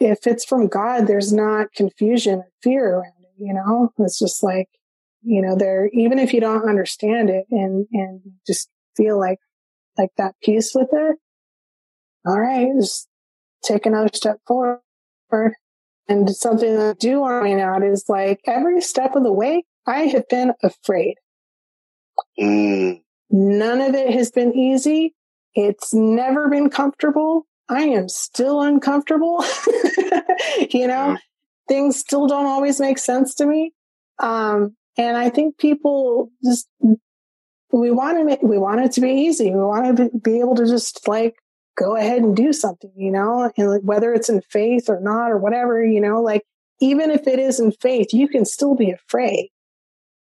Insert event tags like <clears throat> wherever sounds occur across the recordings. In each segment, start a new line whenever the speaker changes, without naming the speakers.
If it's from God, there's not confusion or fear around it, you know? It's just like, you know, there, even if you don't understand it and, and just feel like, like that peace with it, all right, just take another step forward. And something that I do want to point out is like every step of the way, I have been afraid. Mm. None of it has been easy. It's never been comfortable. I am still uncomfortable. <laughs> you know, things still don't always make sense to me. Um, and I think people just, we want to make, we want it to be easy. We want to be able to just like go ahead and do something, you know, and whether it's in faith or not or whatever, you know, like even if it is in faith, you can still be afraid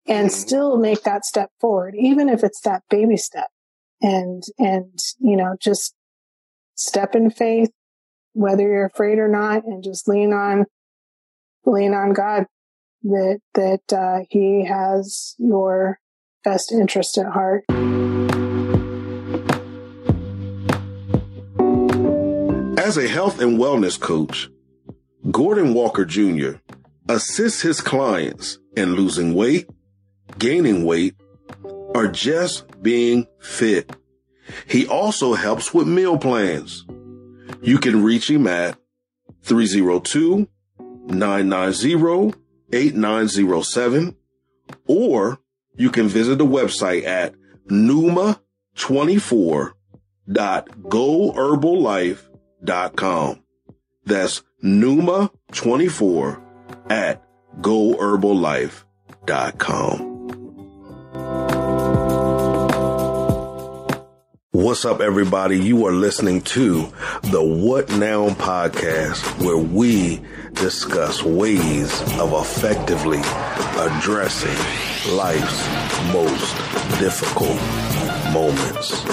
and mm-hmm. still make that step forward, even if it's that baby step and, and, you know, just step in faith, whether you're afraid or not, and just lean on, lean on God that, that, uh, he has your best interest at heart.
As a health and wellness coach, Gordon Walker Jr. assists his clients in losing weight, gaining weight, or just being fit. He also helps with meal plans. You can reach him at 302-990-8907 or you can visit the website at numa24.goherbalife.com com. That's Numa24 at goherbalife.com. What's up, everybody? You are listening to the What Now podcast, where we discuss ways of effectively addressing life's most difficult moments.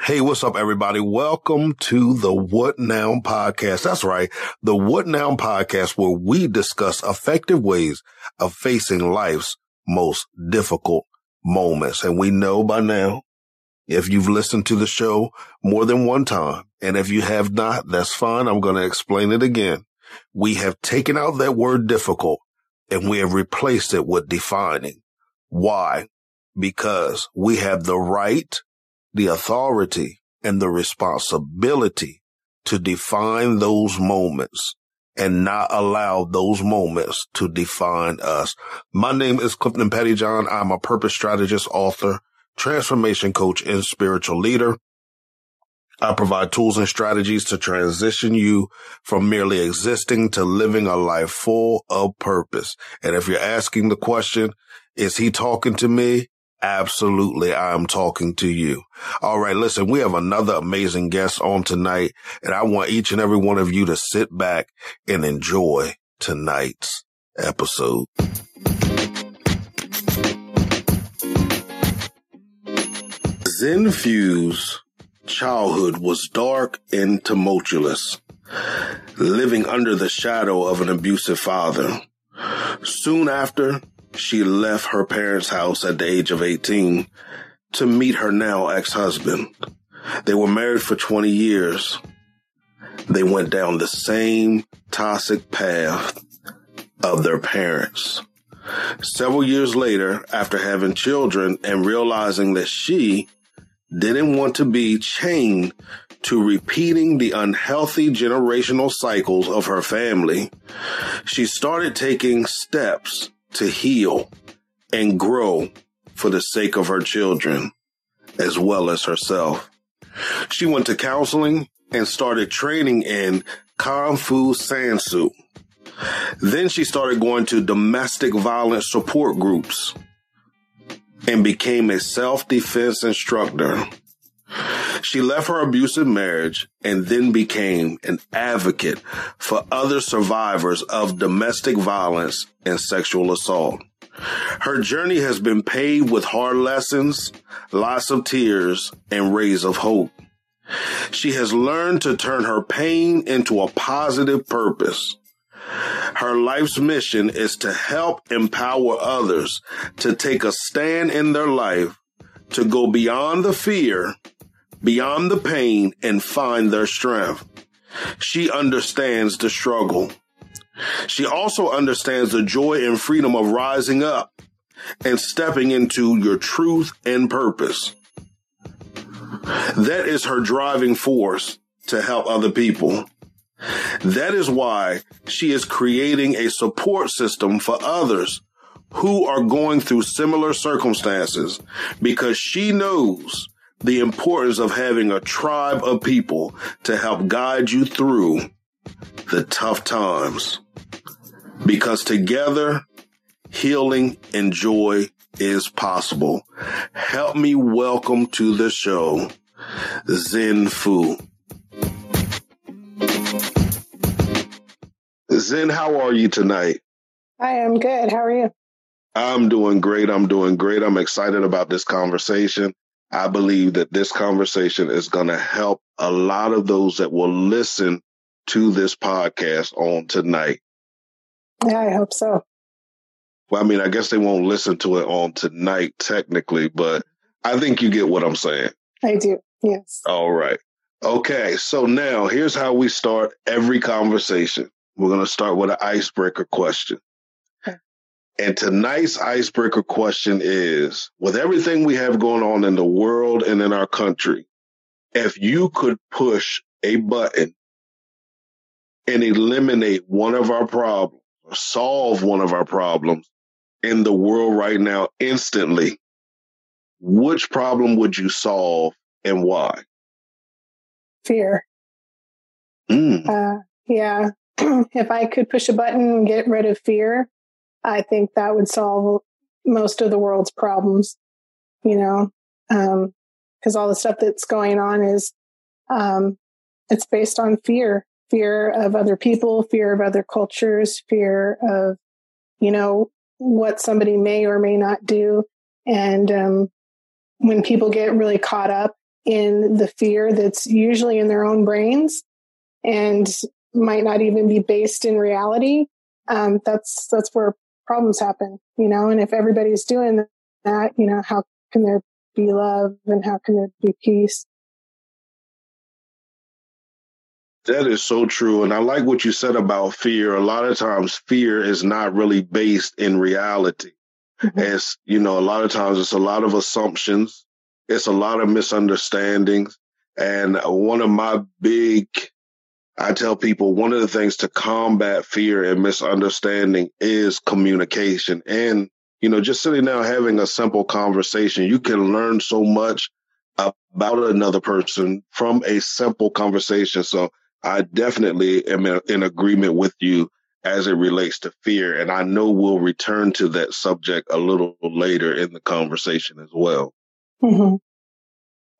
Hey, what's up, everybody? Welcome to the What Now podcast. That's right. The What Now podcast where we discuss effective ways of facing life's most difficult moments. And we know by now, if you've listened to the show more than one time, and if you have not, that's fine. I'm going to explain it again. We have taken out that word difficult and we have replaced it with defining. Why? Because we have the right the authority and the responsibility to define those moments and not allow those moments to define us. My name is Clifton Pettyjohn. I'm a purpose strategist, author, transformation coach, and spiritual leader. I provide tools and strategies to transition you from merely existing to living a life full of purpose. And if you're asking the question, is he talking to me? Absolutely. I'm talking to you. All right. Listen, we have another amazing guest on tonight and I want each and every one of you to sit back and enjoy tonight's episode. Zenfu's childhood was dark and tumultuous, living under the shadow of an abusive father. Soon after, she left her parents' house at the age of 18 to meet her now ex-husband. They were married for 20 years. They went down the same toxic path of their parents. Several years later, after having children and realizing that she didn't want to be chained to repeating the unhealthy generational cycles of her family, she started taking steps to heal and grow for the sake of her children as well as herself. She went to counseling and started training in Kung Fu San Soo. Then she started going to domestic violence support groups and became a self defense instructor. She left her abusive marriage and then became an advocate for other survivors of domestic violence and sexual assault. Her journey has been paved with hard lessons, lots of tears, and rays of hope. She has learned to turn her pain into a positive purpose. Her life's mission is to help empower others to take a stand in their life, to go beyond the fear, beyond the pain, and find their strength. She understands the struggle. She also understands the joy and freedom of rising up and stepping into your truth and purpose. That is her driving force to help other people. That is why she is creating a support system for others who are going through similar circumstances because she knows the importance of having a tribe of people to help guide you through the tough times. Because together, healing and joy is possible. Help me welcome to the show, Zen Fu. Zen, how are you tonight?
I am good. How are you?
I'm doing great. I'm doing great. I'm excited about this conversation. I believe that this conversation is going to help a lot of those that will listen to this podcast on tonight.
Yeah, I hope so.
Well, I mean, I guess they won't listen to it on tonight technically, but I think you get what I'm saying.
I do. Yes.
All right. Okay. So now here's how we start every conversation. We're going to start with an icebreaker question. And tonight's icebreaker question is with everything we have going on in the world and in our country, if you could push a button and eliminate one of our problems or solve one of our problems in the world right now instantly, which problem would you solve and why?
Fear.
Mm.
Uh, yeah. <clears throat> if I could push a button and get rid of fear, I think that would solve most of the world's problems, you know, because um, all the stuff that's going on is, um, it's based on fear, fear of other people, fear of other cultures, fear of, you know, what somebody may or may not do. And, um, when people get really caught up in the fear that's usually in their own brains and might not even be based in reality, um, that's that's where problems happen, you know. And if everybody's doing that, you know, how can there be love and how can there be peace?
That is so true. And I like what you said about fear. A lot of times fear is not really based in reality. Mm-hmm. It's, you know, a lot of times it's a lot of assumptions. It's a lot of misunderstandings. And one of my big I tell people one of the things to combat fear and misunderstanding is communication. And, you know, just sitting down having a simple conversation, you can learn so much about another person from a simple conversation. So I definitely am in agreement with you as it relates to fear. And I know we'll return to that subject a little later in the conversation as well.
Mm-hmm.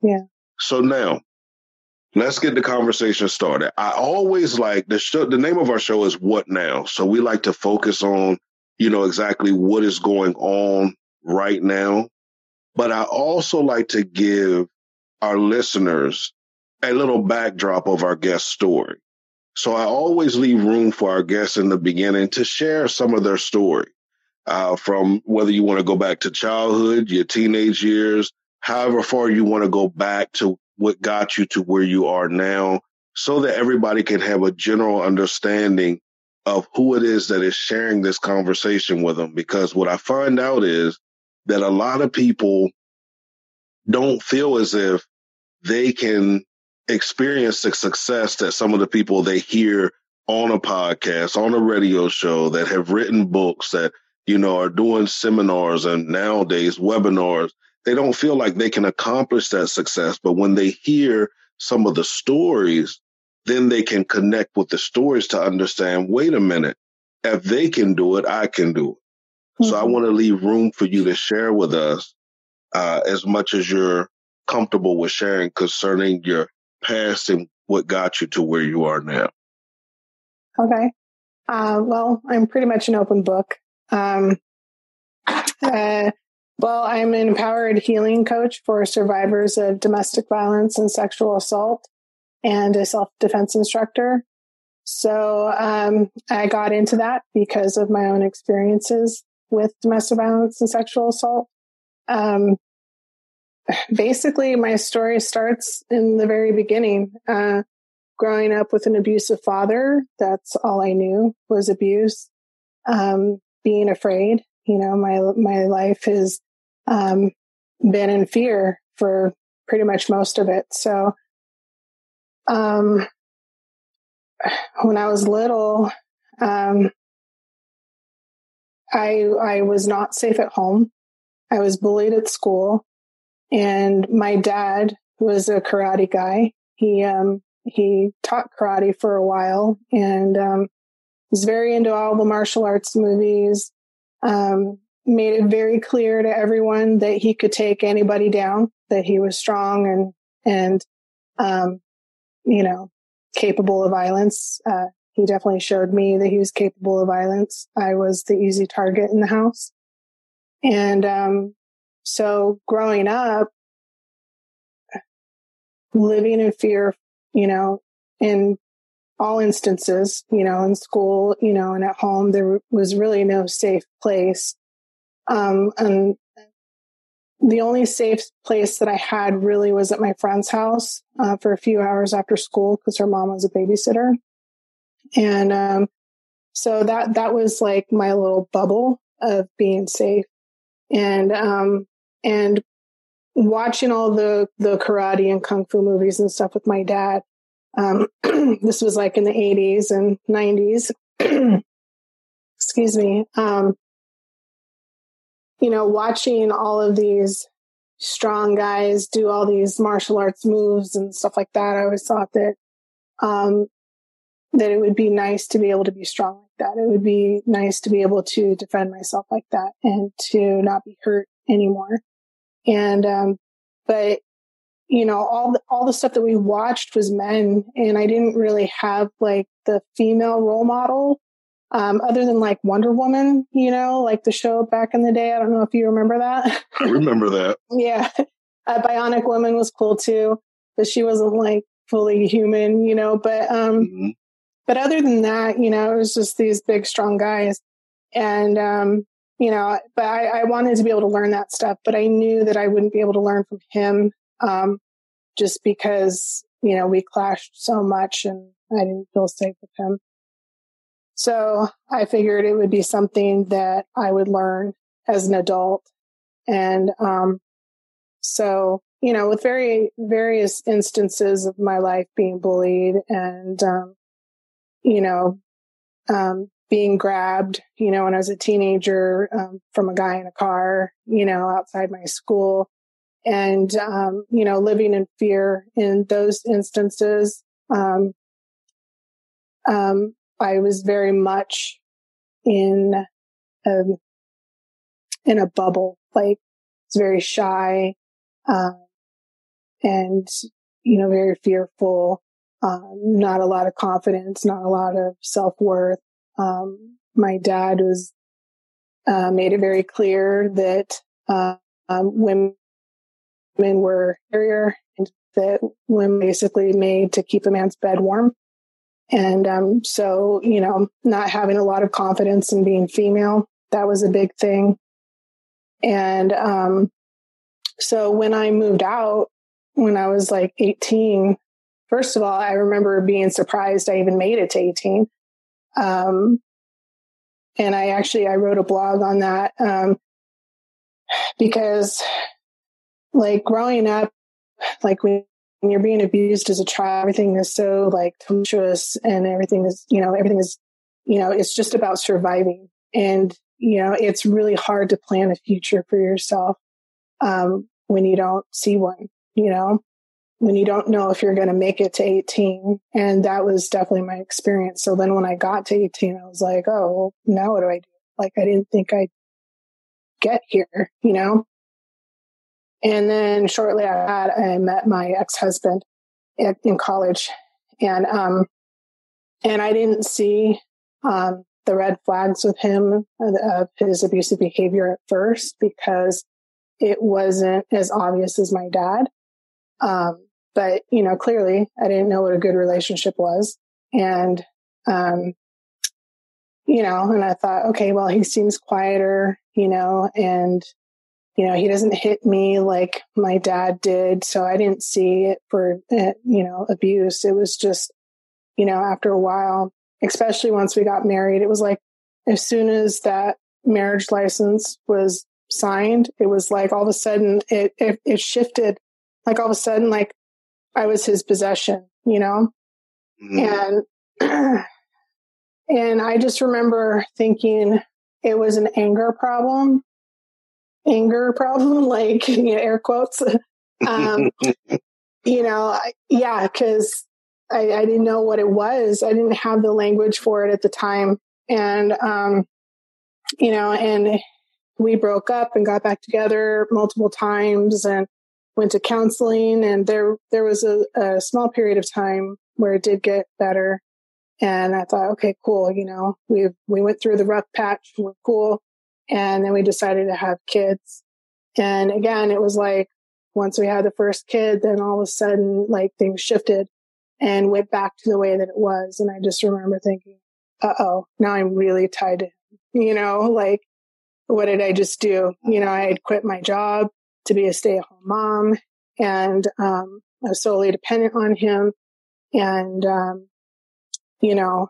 Yeah.
So now let's get the conversation started. I always like the show, the name of our show is What Now? So we like to focus on, you know, exactly what is going on right now. But I also like to give our listeners a little backdrop of our guest story. So I always leave room for our guests in the beginning to share some of their story. Uh, from whether you want to go back to childhood, your teenage years, however far you want to go back to what got you to where you are now so that everybody can have a general understanding of who it is that is sharing this conversation with them. Because what I find out is that a lot of people don't feel as if they can experience the success that some of the people they hear on a podcast, on a radio show that have written books that, you know, are doing seminars and nowadays webinars. They don't feel like they can accomplish that success. But when they hear some of the stories, then they can connect with the stories to understand, wait a minute, if they can do it, I can do it. Mm-hmm. So I mm-hmm. want to leave room for you to share with us uh, as much as you're comfortable with sharing concerning your past and what got you to where you are now.
Okay. Uh, well, I'm pretty much an open book. Um, uh, well, I'm an empowered healing coach for survivors of domestic violence and sexual assault and a self defense instructor. So um, I got into that because of my own experiences with domestic violence and sexual assault. Um, basically, my story starts in the very beginning. Uh, growing up with an abusive father, that's all I knew was abuse. Um, being afraid, you know, my my life has um, been in fear for pretty much most of it. So, um, when I was little, um, I I was not safe at home. I was bullied at school, and my dad was a karate guy. He um, he taught karate for a while and um, was very into all the martial arts movies. Um, made it very clear to everyone that he could take anybody down, that he was strong and and um, you know capable of violence. Uh, he definitely showed me that he was capable of violence. I was the easy target in the house, and um, so growing up, living in fear you know, in all instances, you know, in school, you know, and at home, there was really no safe place. Um, and the only safe place that I had really was at my friend's house uh, for a few hours after school because her mom was a babysitter. And um, so that that was like my little bubble of being safe. And um, and watching all the the karate and kung fu movies and stuff with my dad. Um, <clears throat> this was like in the 80s and 90s. <clears throat> Excuse me. Um, you know, watching all of these strong guys do all these martial arts moves and stuff like that, I always thought that um, that it would be nice to be able to be strong like that. It would be nice to be able to defend myself like that and to not be hurt anymore. And, um, but, you know, all the, all the stuff that we watched was men and I didn't really have like the female role model. Um, other than like Wonder Woman, you know, like the show back in the day. I don't know if you remember that.
I remember that. <laughs>
yeah. Uh, Bionic Woman was cool too, but she wasn't like fully human, you know, but, um, mm-hmm. but other than that, you know, it was just these big, strong guys. And, um, you know, but I, I, wanted to be able to learn that stuff, but I knew that I wouldn't be able to learn from him, um, just because, you know, we clashed so much and I didn't feel safe with him. So I figured it would be something that I would learn as an adult. And, um, so, you know, with very various instances of my life being bullied and, um, you know, um, being grabbed, you know, when I was a teenager um, from a guy in a car, you know, outside my school and, um, you know, living in fear in those instances. Um, um I was very much in, um, in a bubble, like it's very shy, um, and, you know, very fearful, um, not a lot of confidence, not a lot of self worth. Um, my dad was uh, made it very clear that uh, um, women were inferior and that women basically made to keep a man's bed warm. And um, so, you know, not having a lot of confidence in being female, that was a big thing. And um, so when I moved out, when I was like 18, first of all, I remember being surprised I even made it to 18 Um, and I actually, I wrote a blog on that, um, because like growing up, like when you're being abused as a child, everything is so like tumultuous and everything is, you know, everything is, you know, it's just about surviving. And, you know, it's really hard to plan a future for yourself, um, when you don't see one, you know, when you don't know if you're going to make it to 18. And that was definitely my experience. So then when I got to 18, I was like, oh, well, now what do I do? Like, I didn't think I'd get here, you know? And then shortly after that, I met my ex-husband in college and, um, and I didn't see, um, the red flags with him of his abusive behavior at first because it wasn't as obvious as my dad. Um, but you know, clearly I didn't know what a good relationship was. And, um, you know, and I thought, okay, well, he seems quieter, you know, and, you know, he doesn't hit me like my dad did. So I didn't see it for, uh, you know, abuse. It was just, you know, after a while, especially once we got married, it was like as soon as that marriage license was signed, it was like all of a sudden it, it, it shifted. Like all of a sudden, like I was his possession, you know? Mm-hmm. And, <clears throat> and I just remember thinking it was an anger problem, anger problem, <laughs> like, you know, air quotes. <laughs> um, you know, yeah, cause I, I didn't know what it was. I didn't have the language for it at the time. And, um, you know, and we broke up and got back together multiple times and went to counseling and there there was a, a small period of time where it did get better and I thought, okay, cool. You know, we we went through the rough patch. We're cool, and then we decided to have kids. And again, it was like once we had the first kid, then all of a sudden, like things shifted and went back to the way that it was. And I just remember thinking, uh oh, now I'm really tied him. You know, like what did I just do? You know, I had quit my job to be a stay at home mom and, um, I was solely dependent on him. And, um, you know,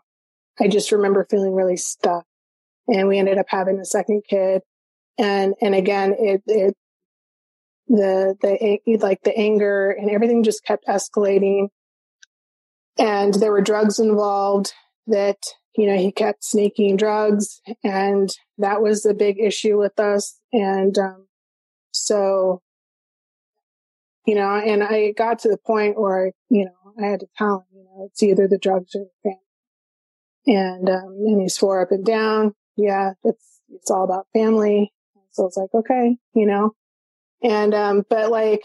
I just remember feeling really stuck and we ended up having a second kid. And, and again, it, it, the, the, like the anger and everything just kept escalating. And there were drugs involved that, you know, he kept sneaking drugs and that was a big issue with us. And, um, so, you know, and I got to the point where, you know, I had to tell him, you know, it's either the drugs or the family. And, um, and he swore up and down. Yeah, it's, it's all about family. So it's like, okay, you know, and, um, but like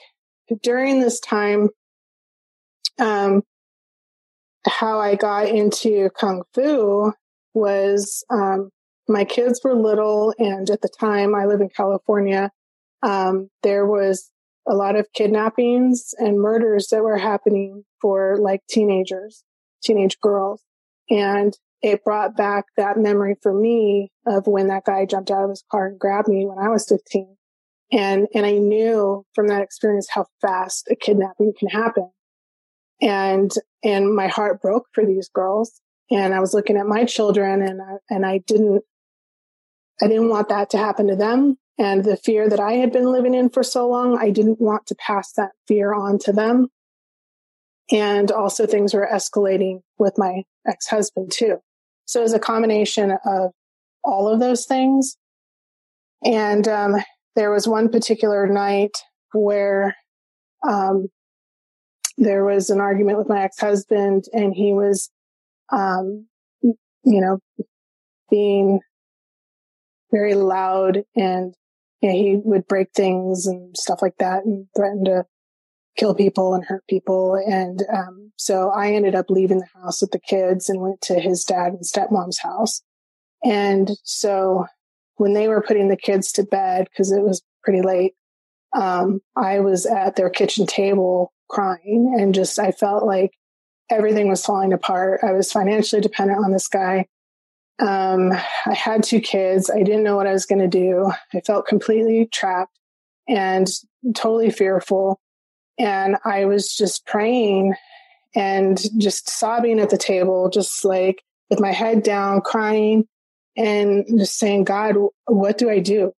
during this time, um, how I got into Kung Fu was, um, my kids were little and at the time I live in California um, there was a lot of kidnappings and murders that were happening for like teenagers, teenage girls. And it brought back that memory for me of when that guy jumped out of his car and grabbed me when I was 15. And, and I knew from that experience how fast a kidnapping can happen. And, and my heart broke for these girls. And I was looking at my children and I, and I didn't, I didn't want that to happen to them and the fear that I had been living in for so long, I didn't want to pass that fear on to them. And also things were escalating with my ex-husband too. So it was a combination of all of those things. And um, there was one particular night where um, there was an argument with my ex-husband and he was, um, you know, being very loud and you know, he would break things and stuff like that and threaten to kill people and hurt people. And um, so I ended up leaving the house with the kids and went to his dad and stepmom's house. And so when they were putting the kids to bed, because it was pretty late, um, I was at their kitchen table crying and just I felt like everything was falling apart. I was financially dependent on this guy. Um, I had two kids. I didn't know what I was going to do. I felt completely trapped and totally fearful. And I was just praying and just sobbing at the table, just like with my head down, crying and just saying, God, what do I do?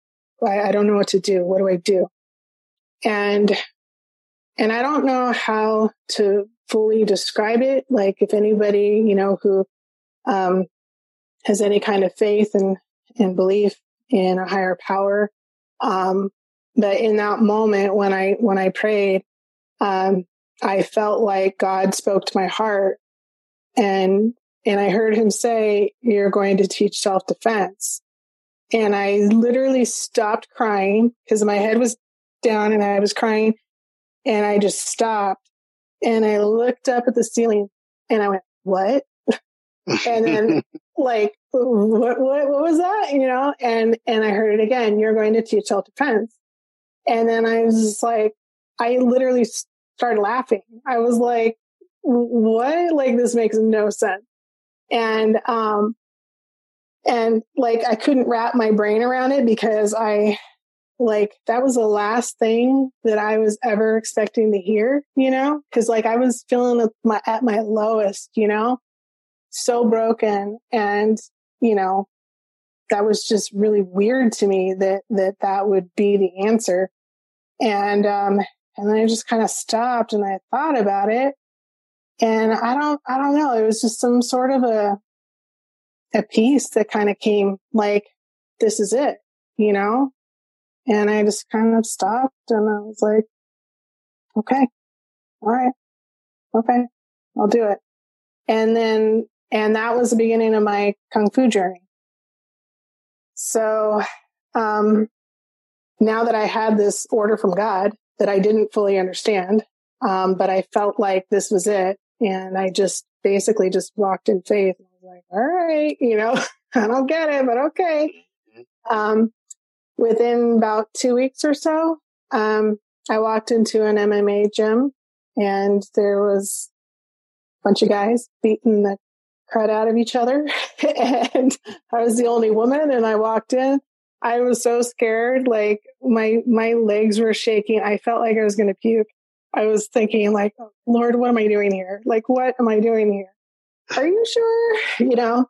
I, I don't know what to do. What do I do? And, and I don't know how to fully describe it. Like if anybody, you know, who, um, has any kind of faith and, and belief in a higher power. Um, but in that moment when I, when I prayed, um, I felt like God spoke to my heart and, and I heard him say, you're going to teach self defense. And I literally stopped crying because my head was down and I was crying and I just stopped and I looked up at the ceiling and I went, what? and then <laughs> like, what, what, what was that? You know, and, and I heard it again. You're going to teach self defense. And then I was just like, I literally started laughing. I was like, what? Like, this makes no sense. And, um, and like, I couldn't wrap my brain around it because I, like, that was the last thing that I was ever expecting to hear, you know? Cause like I was feeling my, at my lowest, you know? So broken. And, you know, that was just really weird to me that, that that would be the answer. And, um, and then I just kind of stopped and I thought about it. And I don't, I don't know. It was just some sort of a, a peace that kind of came like, this is it, you know? And I just kind of stopped and I was like, okay, all right, okay, I'll do it. And then, and that was the beginning of my Kung Fu journey. So, um, now that I had this order from God that I didn't fully understand, um, but I felt like this was it. And I just basically just walked in faith. I was like, all right, you know, <laughs> I don't get it, but okay. Mm-hmm. Um, within about two weeks or so, um, I walked into an MMA gym and there was a bunch of guys beating the crud out of each other. <laughs> and I was the only woman and I walked in I was so scared. Like my, my legs were shaking. I felt like I was going to puke. I was thinking like, Lord, what am I doing here? Like, what am I doing here? Are you sure? <laughs> You know,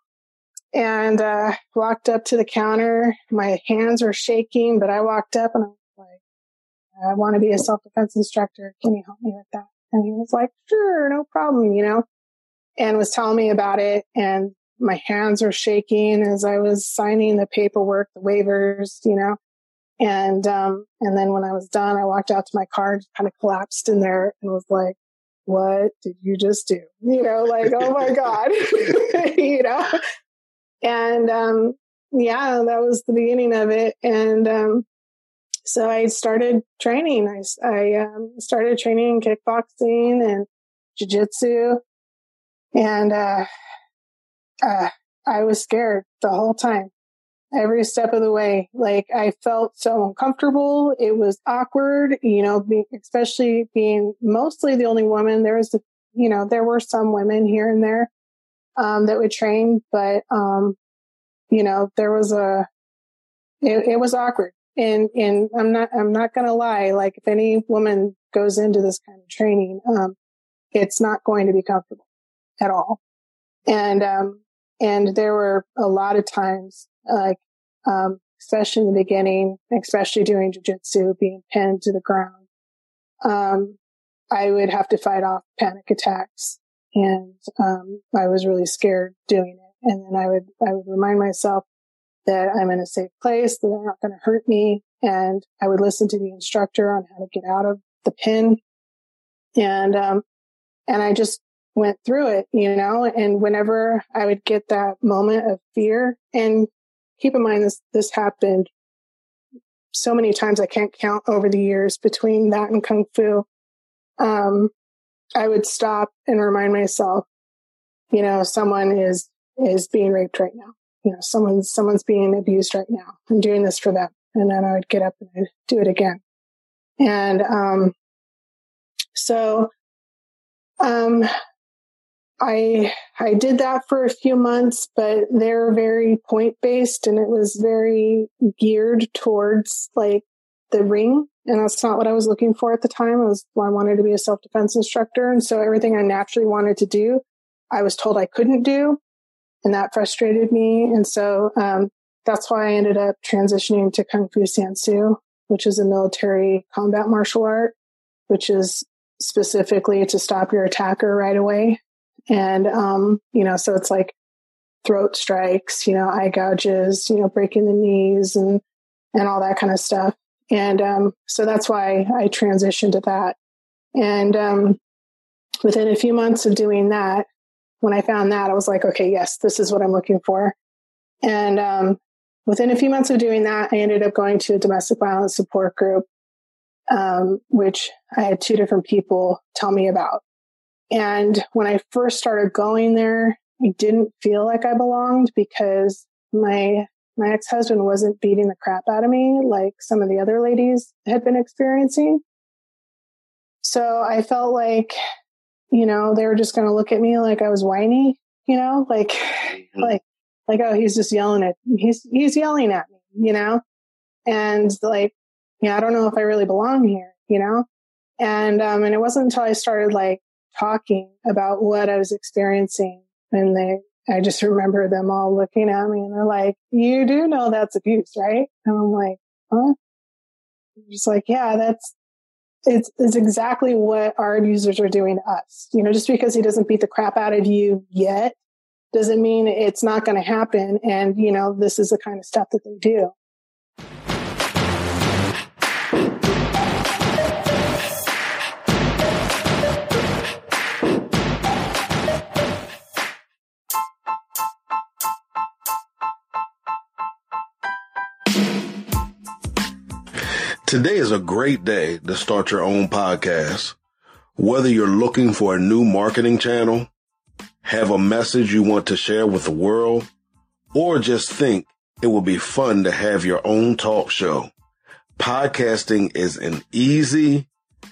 and, uh, walked up to the counter. My hands were shaking, but I walked up and I was like, I want to be a self-defense instructor. Can you help me with that? And he was like, sure, no problem, you know, and was telling me about it. And my hands were shaking as I was signing the paperwork, the waivers, you know. And um, and then when I was done, I walked out to my car, and kind of collapsed in there, and was like, "What did you just do?" You know, like, "Oh my god," <laughs> <laughs> you know. And um, yeah, that was the beginning of it. And um, so I started training. I I um, started training kickboxing and jujitsu, and uh, uh, I was scared the whole time, every step of the way. Like I felt so uncomfortable. It was awkward, you know, be, especially being mostly the only woman. There was, you know, there were some women here and there, um, that would train, but, um, you know, there was a, it, it was awkward. And, and I'm not, I'm not to lie. Like if any woman goes into this kind of training, um, it's not going to be comfortable at all. And, um, and there were a lot of times, like, um, especially in the beginning, especially doing jujitsu, being pinned to the ground. Um, I would have to fight off panic attacks and, um, I was really scared doing it. And then I would, I would remind myself that I'm in a safe place, that they're not going to hurt me. And I would listen to the instructor on how to get out of the pin. And, um, and I just went through it, you know, and whenever I would get that moment of fear and keep in mind this, this happened so many times I can't count over the years between that and Kung Fu. Um, I would stop and remind myself, you know, someone is, is being raped right now. You know, someone's, someone's being abused right now. I'm doing this for them. And then I would get up and I'd do it again. And, um, so, um, I I did that for a few months, but they're very point based and it was very geared towards like the ring. And that's not what I was looking for at the time. I was I wanted to be a self defense instructor. And so everything I naturally wanted to do, I was told I couldn't do. and that frustrated me. And so, um, that's why I ended up transitioning to Kung Fu San Soo, which is a military combat martial art, which is specifically to stop your attacker right away. And, um, you know, so it's like throat strikes, you know, eye gouges, you know, breaking the knees and, and all that kind of stuff. And, um, so that's why I transitioned to that. And, um, within a few months of doing that, when I found that, I was like, okay, yes, this is what I'm looking for. And, um, within a few months of doing that, I ended up going to a domestic violence support group, um, which I had two different people tell me about. And when I first started going there, I didn't feel like I belonged because my my ex-husband wasn't beating the crap out of me like some of the other ladies had been experiencing. So I felt like, you know, they were just going to look at me like I was whiny, you know, like, mm-hmm. like, like, oh, he's just yelling at, he's, he's yelling at me, you know, and like, yeah, I don't know if I really belong here, you know, and, um, and it wasn't until I started like talking about what I was experiencing and they, I just remember them all looking at me and they're like, you do know that's abuse, right? And I'm like, huh? Just like, yeah, that's, it's, it's exactly what our abusers are doing to us. You know, just because he doesn't beat the crap out of you yet doesn't mean it's not going to happen. And, you know, this is the kind of stuff that they do.
Today is a great day to start your own podcast. Whether you're looking for a new marketing channel, have a message you want to share with the world, or just think it would be fun to have your own talk show. Podcasting is an easy,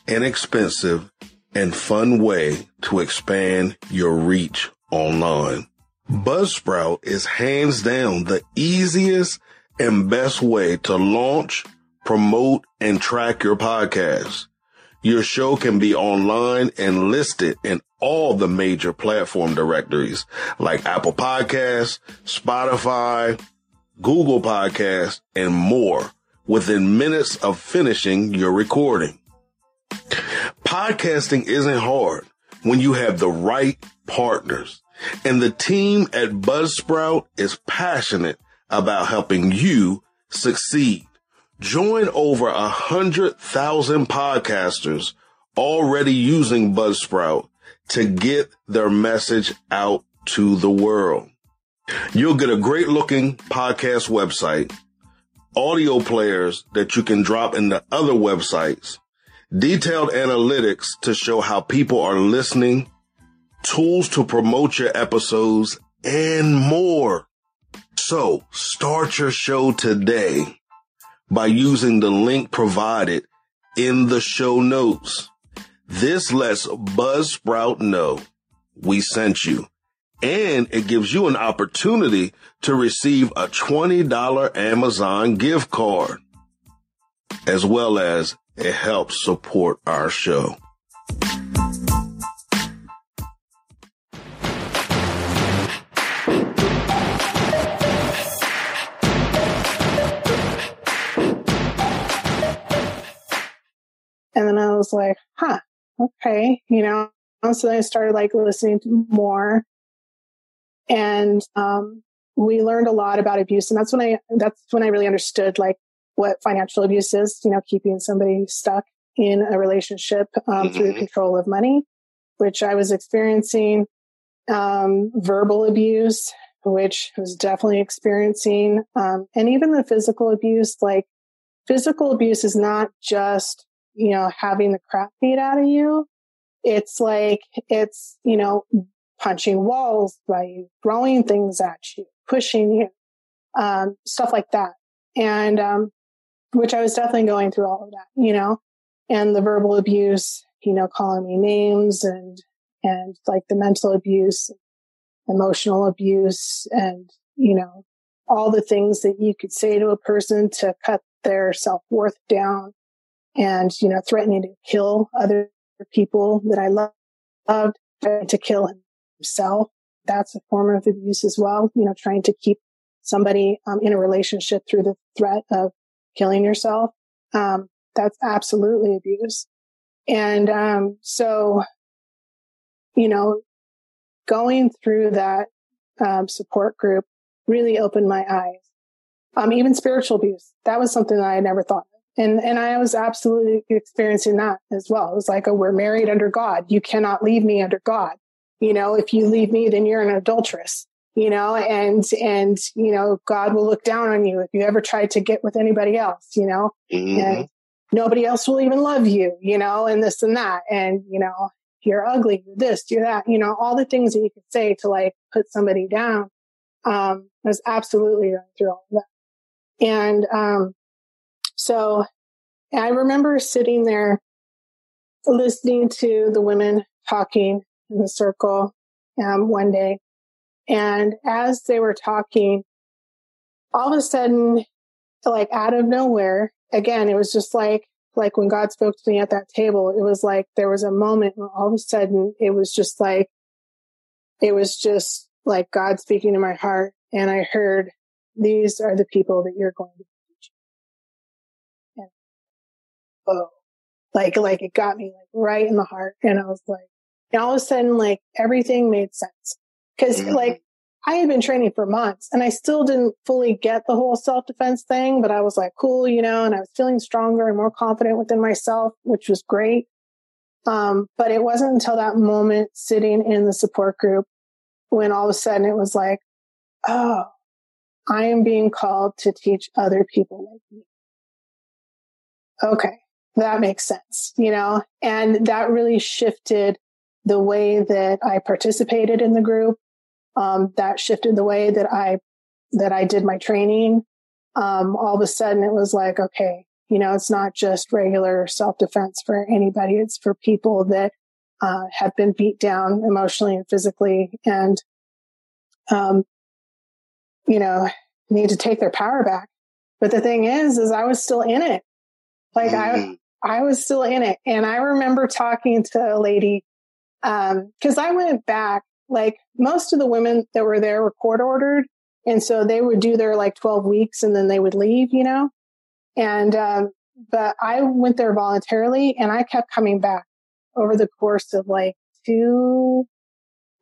inexpensive, and fun way to expand your reach online. Buzzsprout is hands down the easiest and best way to launch promote, and track your podcast. Your show can be online and listed in all the major platform directories like Apple Podcasts, Spotify, Google Podcasts, and more within minutes of finishing your recording. Podcasting isn't hard when you have the right partners and the team at Buzzsprout is passionate about helping you succeed. Join over a hundred thousand podcasters already using Buzzsprout to get their message out to the world. You'll get a great looking podcast website, audio players that you can drop into other websites, detailed analytics to show how people are listening, tools to promote your episodes, and more. So start your show today by using the link provided in the show notes. This lets Buzzsprout know we sent you and it gives you an opportunity to receive a $20 Amazon gift card as well as it helps support our show.
And then I was like, huh, okay, you know. So then I started like listening to more. And um, we learned a lot about abuse. And that's when I that's when I really understood like what financial abuse is, you know, keeping somebody stuck in a relationship um, mm-hmm. through the control of money, which I was experiencing. Um, verbal abuse, which I was definitely experiencing, um, and even the physical abuse. Like physical abuse is not just you know, having the crap beat out of you. It's like, it's, you know, punching walls by throwing things at you, pushing you, um, stuff like that. And, um, which I was definitely going through all of that, you know, and the verbal abuse, you know, calling me names and, and like the mental abuse, emotional abuse and, you know, all the things that you could say to a person to cut their self worth down and, you know, threatening to kill other people that I loved, to kill himself. that's a form of abuse as well. You know, trying to keep somebody um, in a relationship through the threat of killing yourself. Um, that's absolutely abuse. And um, so, you know, going through that um, support group really opened my eyes. Um, even spiritual abuse, that was something that I never thought. And, and I was absolutely experiencing that as well. It was like, oh, we're married under God. You cannot leave me under God. You know, if you leave me, then you're an adulteress, you know, and, and, you know, God will look down on you if you ever try to get with anybody else, you know, mm-hmm. and nobody else will even love you, you know, and this and that. And, you know, you're ugly, you're this, you're that, you know, all the things that you could say to like put somebody down. Um, I was absolutely going through all of that. And, um, so I remember sitting there listening to the women talking in the circle, um, one day. And as they were talking, all of a sudden, like out of nowhere, again, it was just like, like when God spoke to me at that table, it was like there was a moment where all of a sudden it was just like, it was just like God speaking to my heart. And I heard, these are the people that you're going to like, like it got me like right in the heart. And I was like, and all of a sudden, like everything made sense. because mm-hmm. like I had been training for months and I still didn't fully get the whole self defense thing, but I was like, cool, you know, and I was feeling stronger and more confident within myself, which was great. Um, but it wasn't until that moment sitting in the support group when all of a sudden it was like, oh, I am being called to teach other people like me. Okay. That makes sense, you know, and that really shifted the way that I participated in the group um, that shifted the way that I that I did my training. Um, all of a sudden, it was like, okay, you know, it's not just regular self defense for anybody; it's for people that uh, have been beat down emotionally and physically, and um, you know, need to take their power back. But the thing is, is I was still in it. Like mm-hmm. I, was still in it. And I remember talking to a lady, um, cause I went back like most of the women that were there were court ordered. And so they would do their like 12 weeks and then they would leave, you know? And, um, but I went there voluntarily and I kept coming back over the course of like two,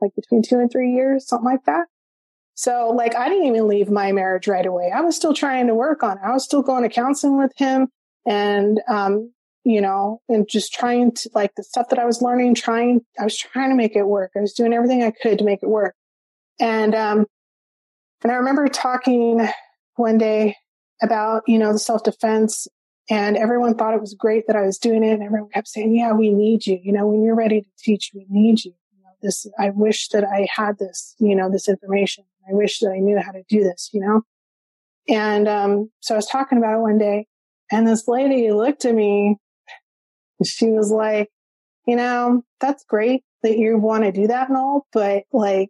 like between two and three years, something like that. So like I didn't even leave my marriage right away. I was still trying to work on it. I was still going to counseling with him and um, you know, and just trying to like the stuff that I was learning, trying, I was trying to make it work. I was doing everything I could to make it work. And, um, and I remember talking one day about, you know, the self defense and everyone thought it was great that I was doing it. And everyone kept saying, yeah, we need you. You know, when you're ready to teach, we need you. you know, this, I wish that I had this, you know, this information. I wish that I knew how to do this, you know? And, um, so I was talking about it one day and this lady looked at me she was like, you know, that's great that you want to do that and all, but like,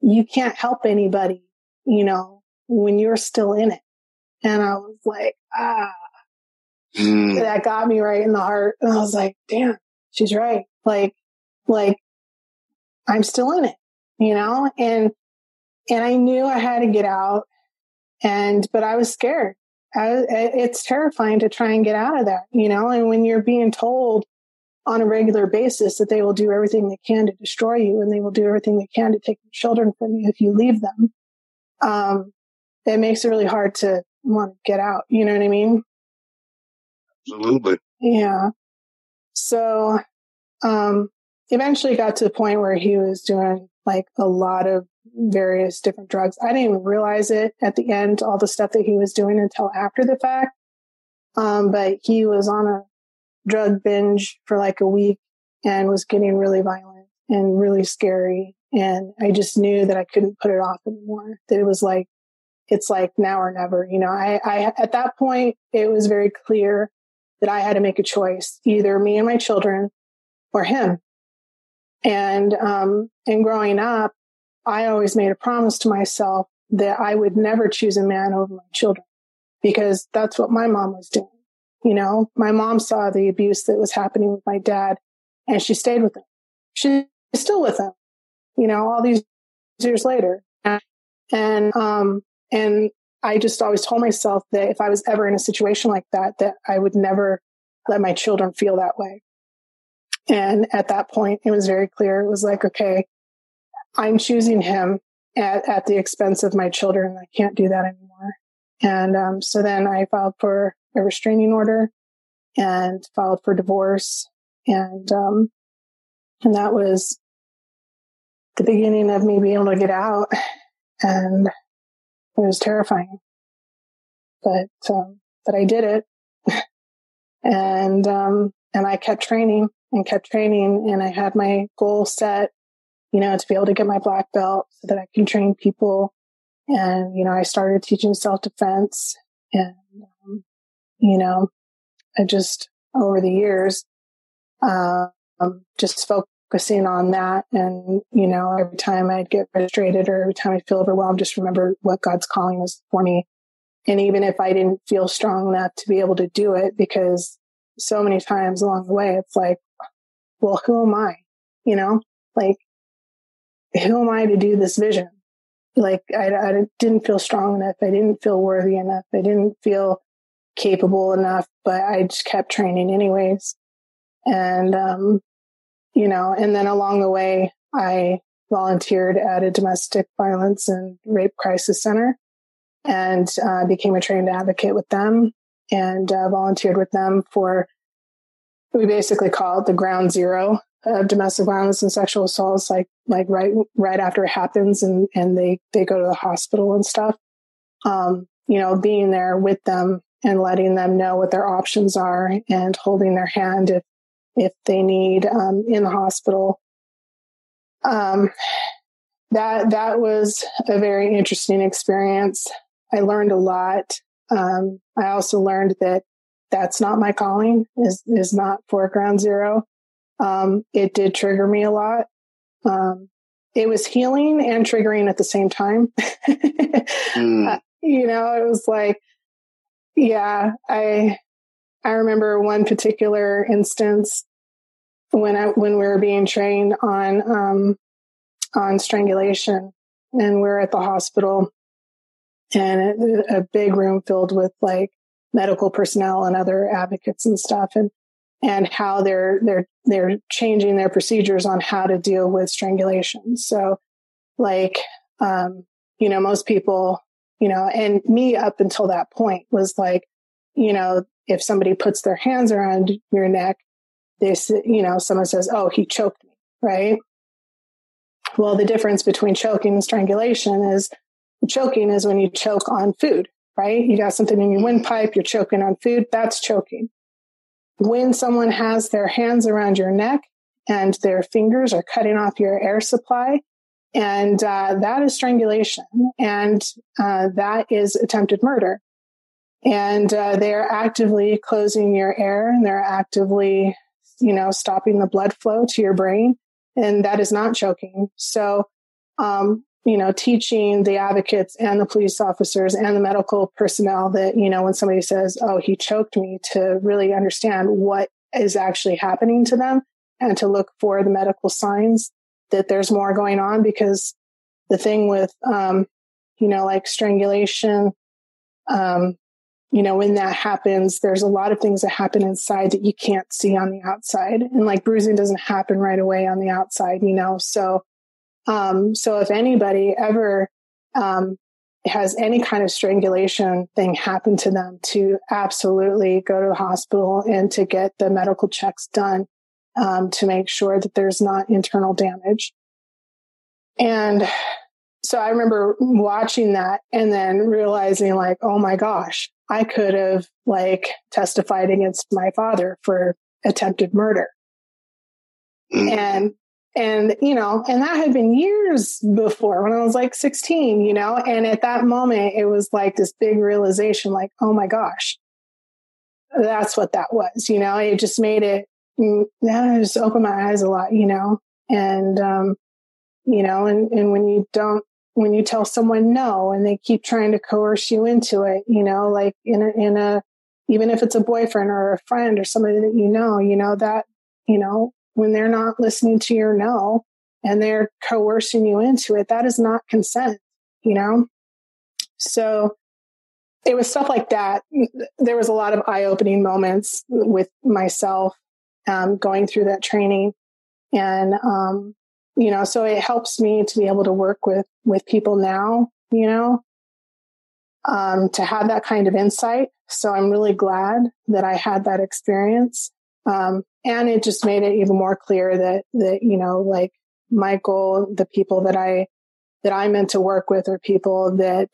you can't help anybody, you know, when you're still in it. And I was like, ah, mm. that got me right in the heart. And I was like, damn, she's right. Like, like I'm still in it, you know, and, and I knew I had to get out and, but I was scared I, it's terrifying to try and get out of that, you know, and when you're being told on a regular basis that they will do everything they can to destroy you and they will do everything they can to take your children from you if you leave them, um, it makes it really hard to want to get out. You know what I mean?
Absolutely.
Yeah. So, um, eventually got to the point where he was doing like a lot of various different drugs. I didn't even realize it at the end, all the stuff that he was doing until after the fact. Um, but he was on a drug binge for like a week and was getting really violent and really scary. And I just knew that I couldn't put it off anymore. That it was like, it's like now or never. You know, I, I, at that point, it was very clear that I had to make a choice, either me and my children or him. And, um, and growing up, I always made a promise to myself that I would never choose a man over my children because that's what my mom was doing. You know, my mom saw the abuse that was happening with my dad and she stayed with him. She's still with him, you know, all these years later. And, um, and I just always told myself that if I was ever in a situation like that, that I would never let my children feel that way. And at that point, it was very clear. It was like, okay, I'm choosing him at, at the expense of my children. I can't do that anymore. And um, so then I filed for a restraining order and filed for divorce. And um, and that was the beginning of me being able to get out. And it was terrifying, but um, but I did it. <laughs> and um, and I kept training and kept training, and I had my goal set you know, to be able to get my black belt so that I can train people. And, you know, I started teaching self defense and, um, you know, I just over the years, um, just focusing on that. And, you know, every time I'd get frustrated or every time I feel overwhelmed, just remember what God's calling was for me. And even if I didn't feel strong enough to be able to do it, because so many times along the way, it's like, well, who am I? You know, like who am I to do this vision? Like I, I didn't feel strong enough. I didn't feel worthy enough. I didn't feel capable enough, but I just kept training anyways. And, um, you know, and then along the way, I volunteered at a domestic violence and rape crisis center and uh, became a trained advocate with them and uh, volunteered with them for, we basically call it the ground zero of domestic violence and sexual assaults, like like right right after it happens, and and they they go to the hospital and stuff. Um, you know, being there with them and letting them know what their options are and holding their hand if if they need um, in the hospital. Um, that that was a very interesting experience. I learned a lot. Um, I also learned that that's not my calling. is is not for Ground Zero. Um, it did trigger me a lot. Um, it was healing and triggering at the same time. mm. <laughs> uh, you know, it was like, yeah, I, I remember one particular instance when I, when we were being trained on, um, on strangulation and we're at the hospital and a big room filled with like medical personnel and other advocates and stuff. And and how they're they're they're changing their procedures on how to deal with strangulation. So, like, um, you know, most people, you know, and me up until that point was like, you know, if somebody puts their hands around your neck, this, you know, someone says, "Oh, he choked me," right? Well, the difference between choking and strangulation is choking is when you choke on food, right? You got something in your windpipe, you're choking on food, that's choking when someone has their hands around your neck and their fingers are cutting off your air supply, and uh, that is strangulation, and uh, that is attempted murder. And uh, they are actively closing your air, and they're actively, you know, stopping the blood flow to your brain, and that is not choking. So, um, you know, teaching the advocates and the police officers and the medical personnel that, you know, when somebody says, oh, he choked me, to really understand what is actually happening to them and to look for the medical signs that there's more going on because the thing with, um, you know, like strangulation, um, you know, when that happens, there's a lot of things that happen inside that you can't see on the outside. And like bruising doesn't happen right away on the outside, you know, so um, so if anybody ever um, has any kind of strangulation thing happen to them, to absolutely go to the hospital and to get the medical checks done um, to make sure that there's not internal damage. And so I remember watching that and then realizing like, oh my gosh, I could have like testified against my father for attempted murder. Mm. And and, you know, and that had been years before when I was like 16, you know, and at that moment it was like this big realization, like, oh my gosh, that's what that was, you know, it just made it, mm, that just opened my eyes a lot, you know, and, um, you know, and, and when you don't, when you tell someone no and they keep trying to coerce you into it, you know, like in a, in a, even if it's a boyfriend or a friend or somebody that you know, you know, that, you know, when they're not listening to your no and they're coercing you into it, that is not consent, you know? So it was stuff like that. There was a lot of eye opening moments with myself um, going through that training. And, um, you know, so it helps me to be able to work with, with people now, you know, um, to have that kind of insight. So I'm really glad that I had that experience. Um, and it just made it even more clear that, that, you know, like my goal, the people that I, that I meant to work with are people that,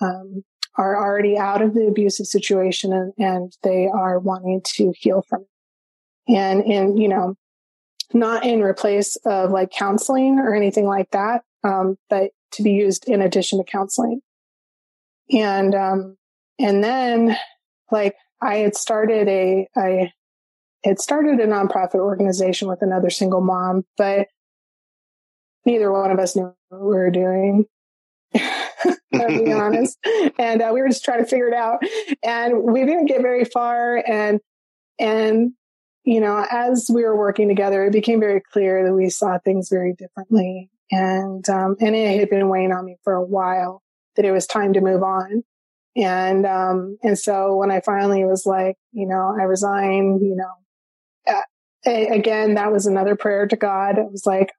um, are already out of the abusive situation and, and they are wanting to heal from it. And, and, you know, not in replace of like counseling or anything like that, um, but to be used in addition to counseling. And, um, and then like I had started a, I had started a nonprofit organization with another single mom, but neither one of us knew what we were doing. <laughs> to be honest. And uh, we were just trying to figure it out. And we didn't get very far. And, and, you know, as we were working together, it became very clear that we saw things very differently. And, um, and it had been weighing on me for a while that it was time to move on. And, um, and so when I finally was like, you know, I resign, you know, again, that was another prayer to God. It was like,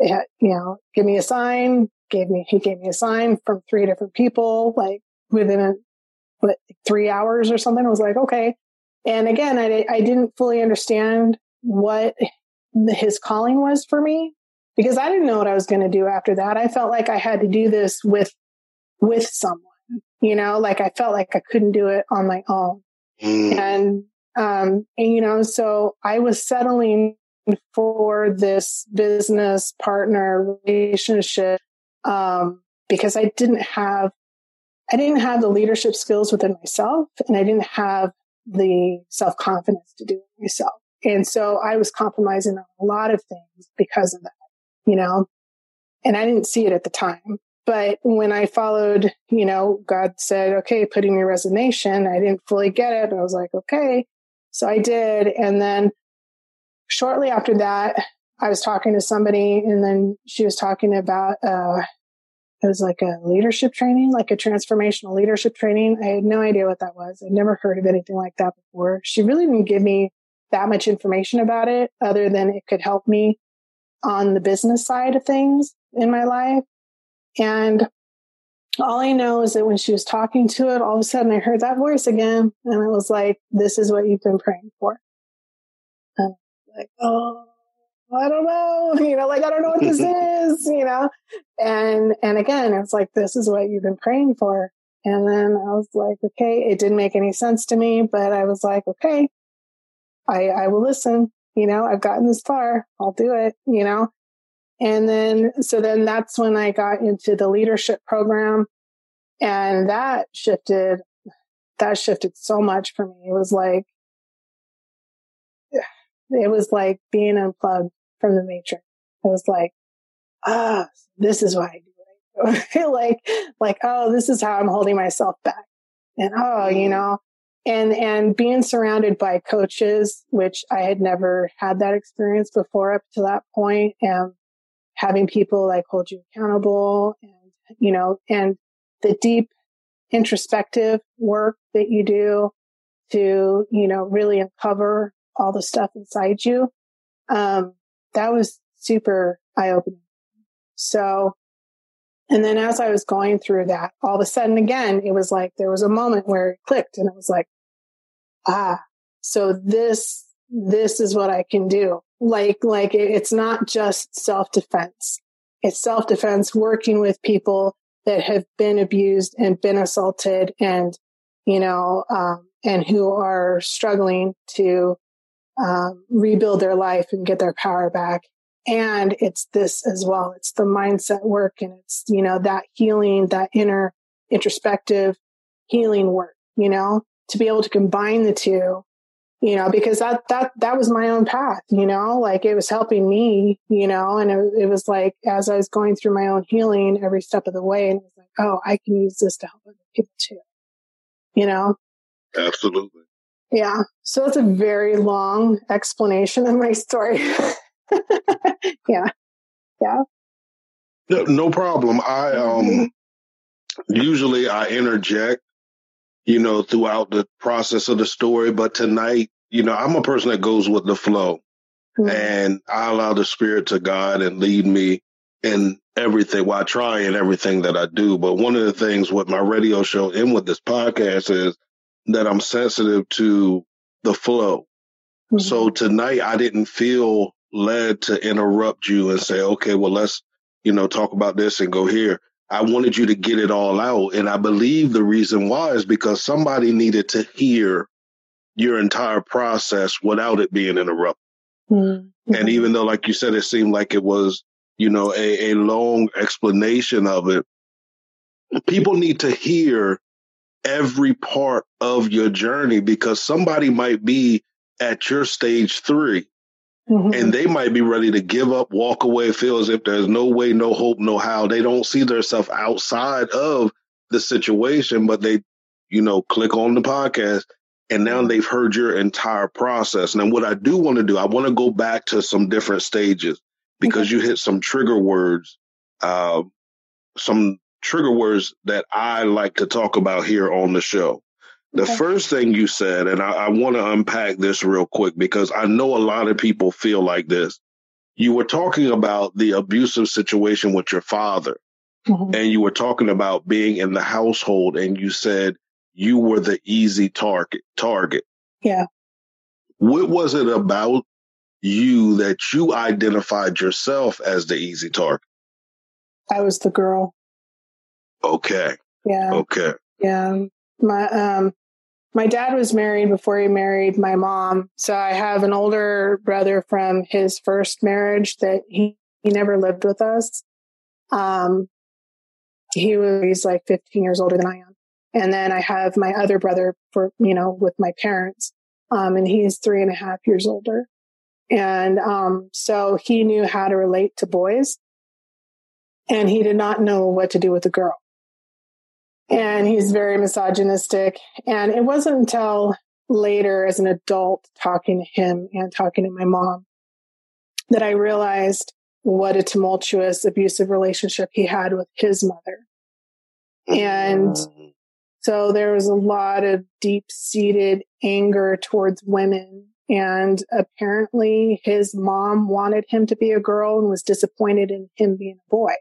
you know, give me a sign, gave me, he gave me a sign from three different people, like within a, what, three hours or something. I was like, okay. And again, I, I didn't fully understand what his calling was for me because I didn't know what I was going to do after that. I felt like I had to do this with, with someone, you know, like I felt like I couldn't do it on my own. Mm. And, um, and, you know, so I was settling for this business partner relationship um, because I didn't have I didn't have the leadership skills within myself, and I didn't have the self confidence to do it myself. And so I was compromising on a lot of things because of that, you know, and I didn't see it at the time. But when I followed, you know, God said, okay, put in your resignation. I didn't fully get it. I was like, okay. So I did. And then shortly after that, I was talking to somebody and then she was talking about, uh, it was like a leadership training, like a transformational leadership training. I had no idea what that was. I'd never heard of anything like that before. She really didn't give me that much information about it other than it could help me on the business side of things in my life. And all I know is that when she was talking to it, all of a sudden I heard that voice again and it was like, this is what you've been praying for. And like, oh, I don't know, <laughs> you know, like, I don't know what this <laughs> is, you know? And, and again, it's like, this is what you've been praying for. And then I was like, okay, it didn't make any sense to me, but I was like, okay, I, I will listen. You know, I've gotten this far. I'll do it, you know? And then, so then that's when I got into the leadership program and that shifted, that shifted so much for me. It was like, it was like being unplugged from the matrix. It was like, ah, this is why I do it. <laughs> like, like, oh, this is how I'm holding myself back. And oh, you mm-hmm. know, and, and being surrounded by coaches, which I had never had that experience before up to that point and having people like hold you accountable and, you know, and the deep introspective work that you do to, you know, really uncover all the stuff inside you. Um, that was super eye opening. So, and then as I was going through that, all of a sudden again, it was like there was a moment where it clicked and it was like, ah, so this, this is what I can do. Like, like it's not just self defense. It's self defense working with people that have been abused and been assaulted and, you know, um, and who are struggling to um, rebuild their life and get their power back. And it's this as well. It's the mindset work and it's, you know, that healing, that inner introspective healing work, you know, to be able to combine the two, you know, because that, that, that was my own path, you know, like it was helping me, you know, and it, it was like as I was going through my own healing every step of the way, and it was like, oh, I can use this to help other people too, you know?
Absolutely.
Yeah. So it's a very long explanation of my story. <laughs> yeah. Yeah.
No, no problem. I um <laughs> usually I interject, you know, throughout the process of the story, but tonight, you know, I'm a person that goes with the flow. Mm-hmm. And I allow the spirit to God and lead me in everything. Well, I try in everything that I do. But one of the things with my radio show and with this podcast is that I'm sensitive to the flow. Mm-hmm. So tonight I didn't feel led to interrupt you and say, okay, well, let's, you know, talk about this and go here. I wanted you to get it all out. And I believe the reason why is because somebody needed to hear your entire process without it being interrupted. Mm-hmm. And even though, like you said, it seemed like it was, you know, a, a long explanation of it, people need to hear every part of your journey because somebody might be at your stage 3 mm-hmm. and they might be ready to give up, walk away, feel as if there's no way, no hope, no how. They don't see themselves outside of the situation, but they, you know, click on the podcast and now they've heard your entire process. And what I do want to do, I want to go back to some different stages because you hit some trigger words, uh, some trigger words that I like to talk about here on the show. The okay. first thing you said, and I, I want to unpack this real quick because I know a lot of people feel like this. You were talking about the abusive situation with your father, mm-hmm. and you were talking about being in the household, and you said you were the easy target. Target.
Yeah.
What was it about you that you identified yourself as the easy target?
I was the girl.
Okay.
Yeah.
Okay.
Yeah. My um my dad was married before he married my mom. So I have an older brother from his first marriage that he, he never lived with us. Um he was he's like 15 years older than I am. And then I have my other brother for, you know, with my parents. Um, and he's three and a half years older. And, um, so he knew how to relate to boys and he did not know what to do with a girl. And he's very misogynistic. And it wasn't until later as an adult talking to him and talking to my mom that I realized what a tumultuous, abusive relationship he had with his mother. And mm. So there was a lot of deep seated anger towards women. And apparently his mom wanted him to be a girl and was disappointed in him being a boy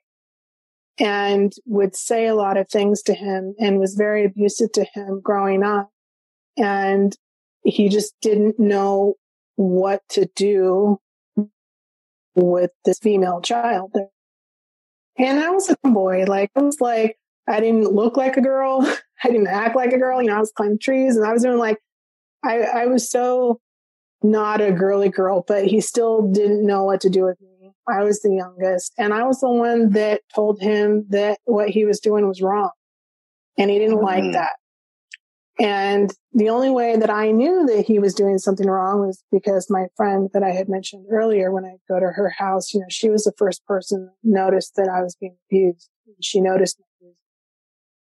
and would say a lot of things to him and was very abusive to him growing up. And he just didn't know what to do with this female child. And I was a boy. Like, I was like, I didn't look like a girl. <laughs> I didn't act like a girl. You know, I was climbing trees and I was doing like, I, I was so not a girly girl, but he still didn't know what to do with me. I was the youngest and I was the one that told him that what he was doing was wrong. And he didn't mm-hmm. like that. And the only way that I knew that he was doing something wrong was because my friend that I had mentioned earlier, when I go to her house, you know, she was the first person that noticed that I was being abused. She noticed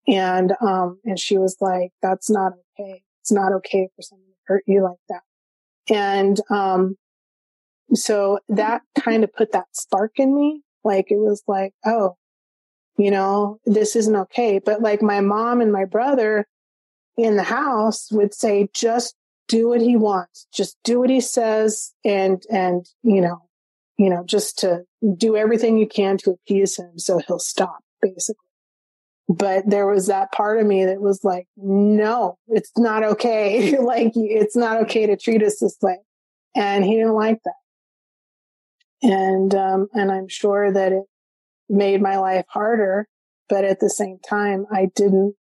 and, um, and she was like, that's not okay. It's not okay for someone to hurt you like that. And, um, so that kind of put that spark in me. Like it was like, oh, you know, this isn't okay. But like my mom and my brother in the house would say, just do what he wants. Just do what he says. And, and, you know, you know, just to do everything you can to appease him so he'll stop basically. But there was that part of me that was like, no, it's not okay. <laughs> like, it's not okay to treat us this way. And he didn't like that. And, um, and I'm sure that it made my life harder. But at the same time, I didn't,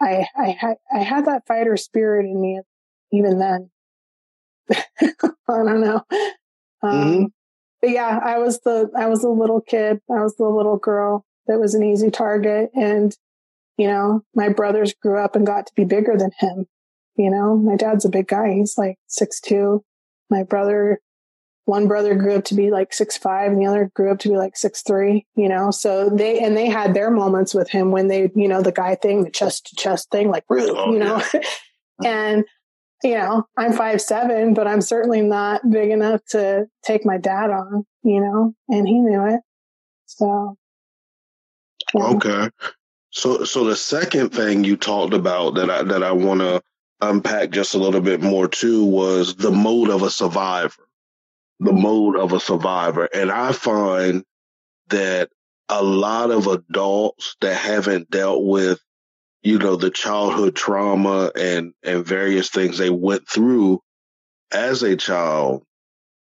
I, I had, I had that fighter spirit in me even then. <laughs> I don't know. Um, mm-hmm. but yeah, I was the, I was the little kid. I was the little girl that was an easy target. And, you know, my brothers grew up and got to be bigger than him. You know, my dad's a big guy. He's like six two. My brother, one brother grew up to be like six five and the other grew up to be like six three, you know, so they, and they had their moments with him when they, you know, the guy thing, the chest to chest thing, like, oh, you know, <laughs> and you know, I'm five seven, but I'm certainly not big enough to take my dad on, you know, and he knew it. So
yeah. Okay. So so the second thing you talked about that I that I want to unpack just a little bit more too was the mode of a survivor. The mode of a survivor. And I find that a lot of adults that haven't dealt with you know, the childhood trauma and, and various things they went through as a child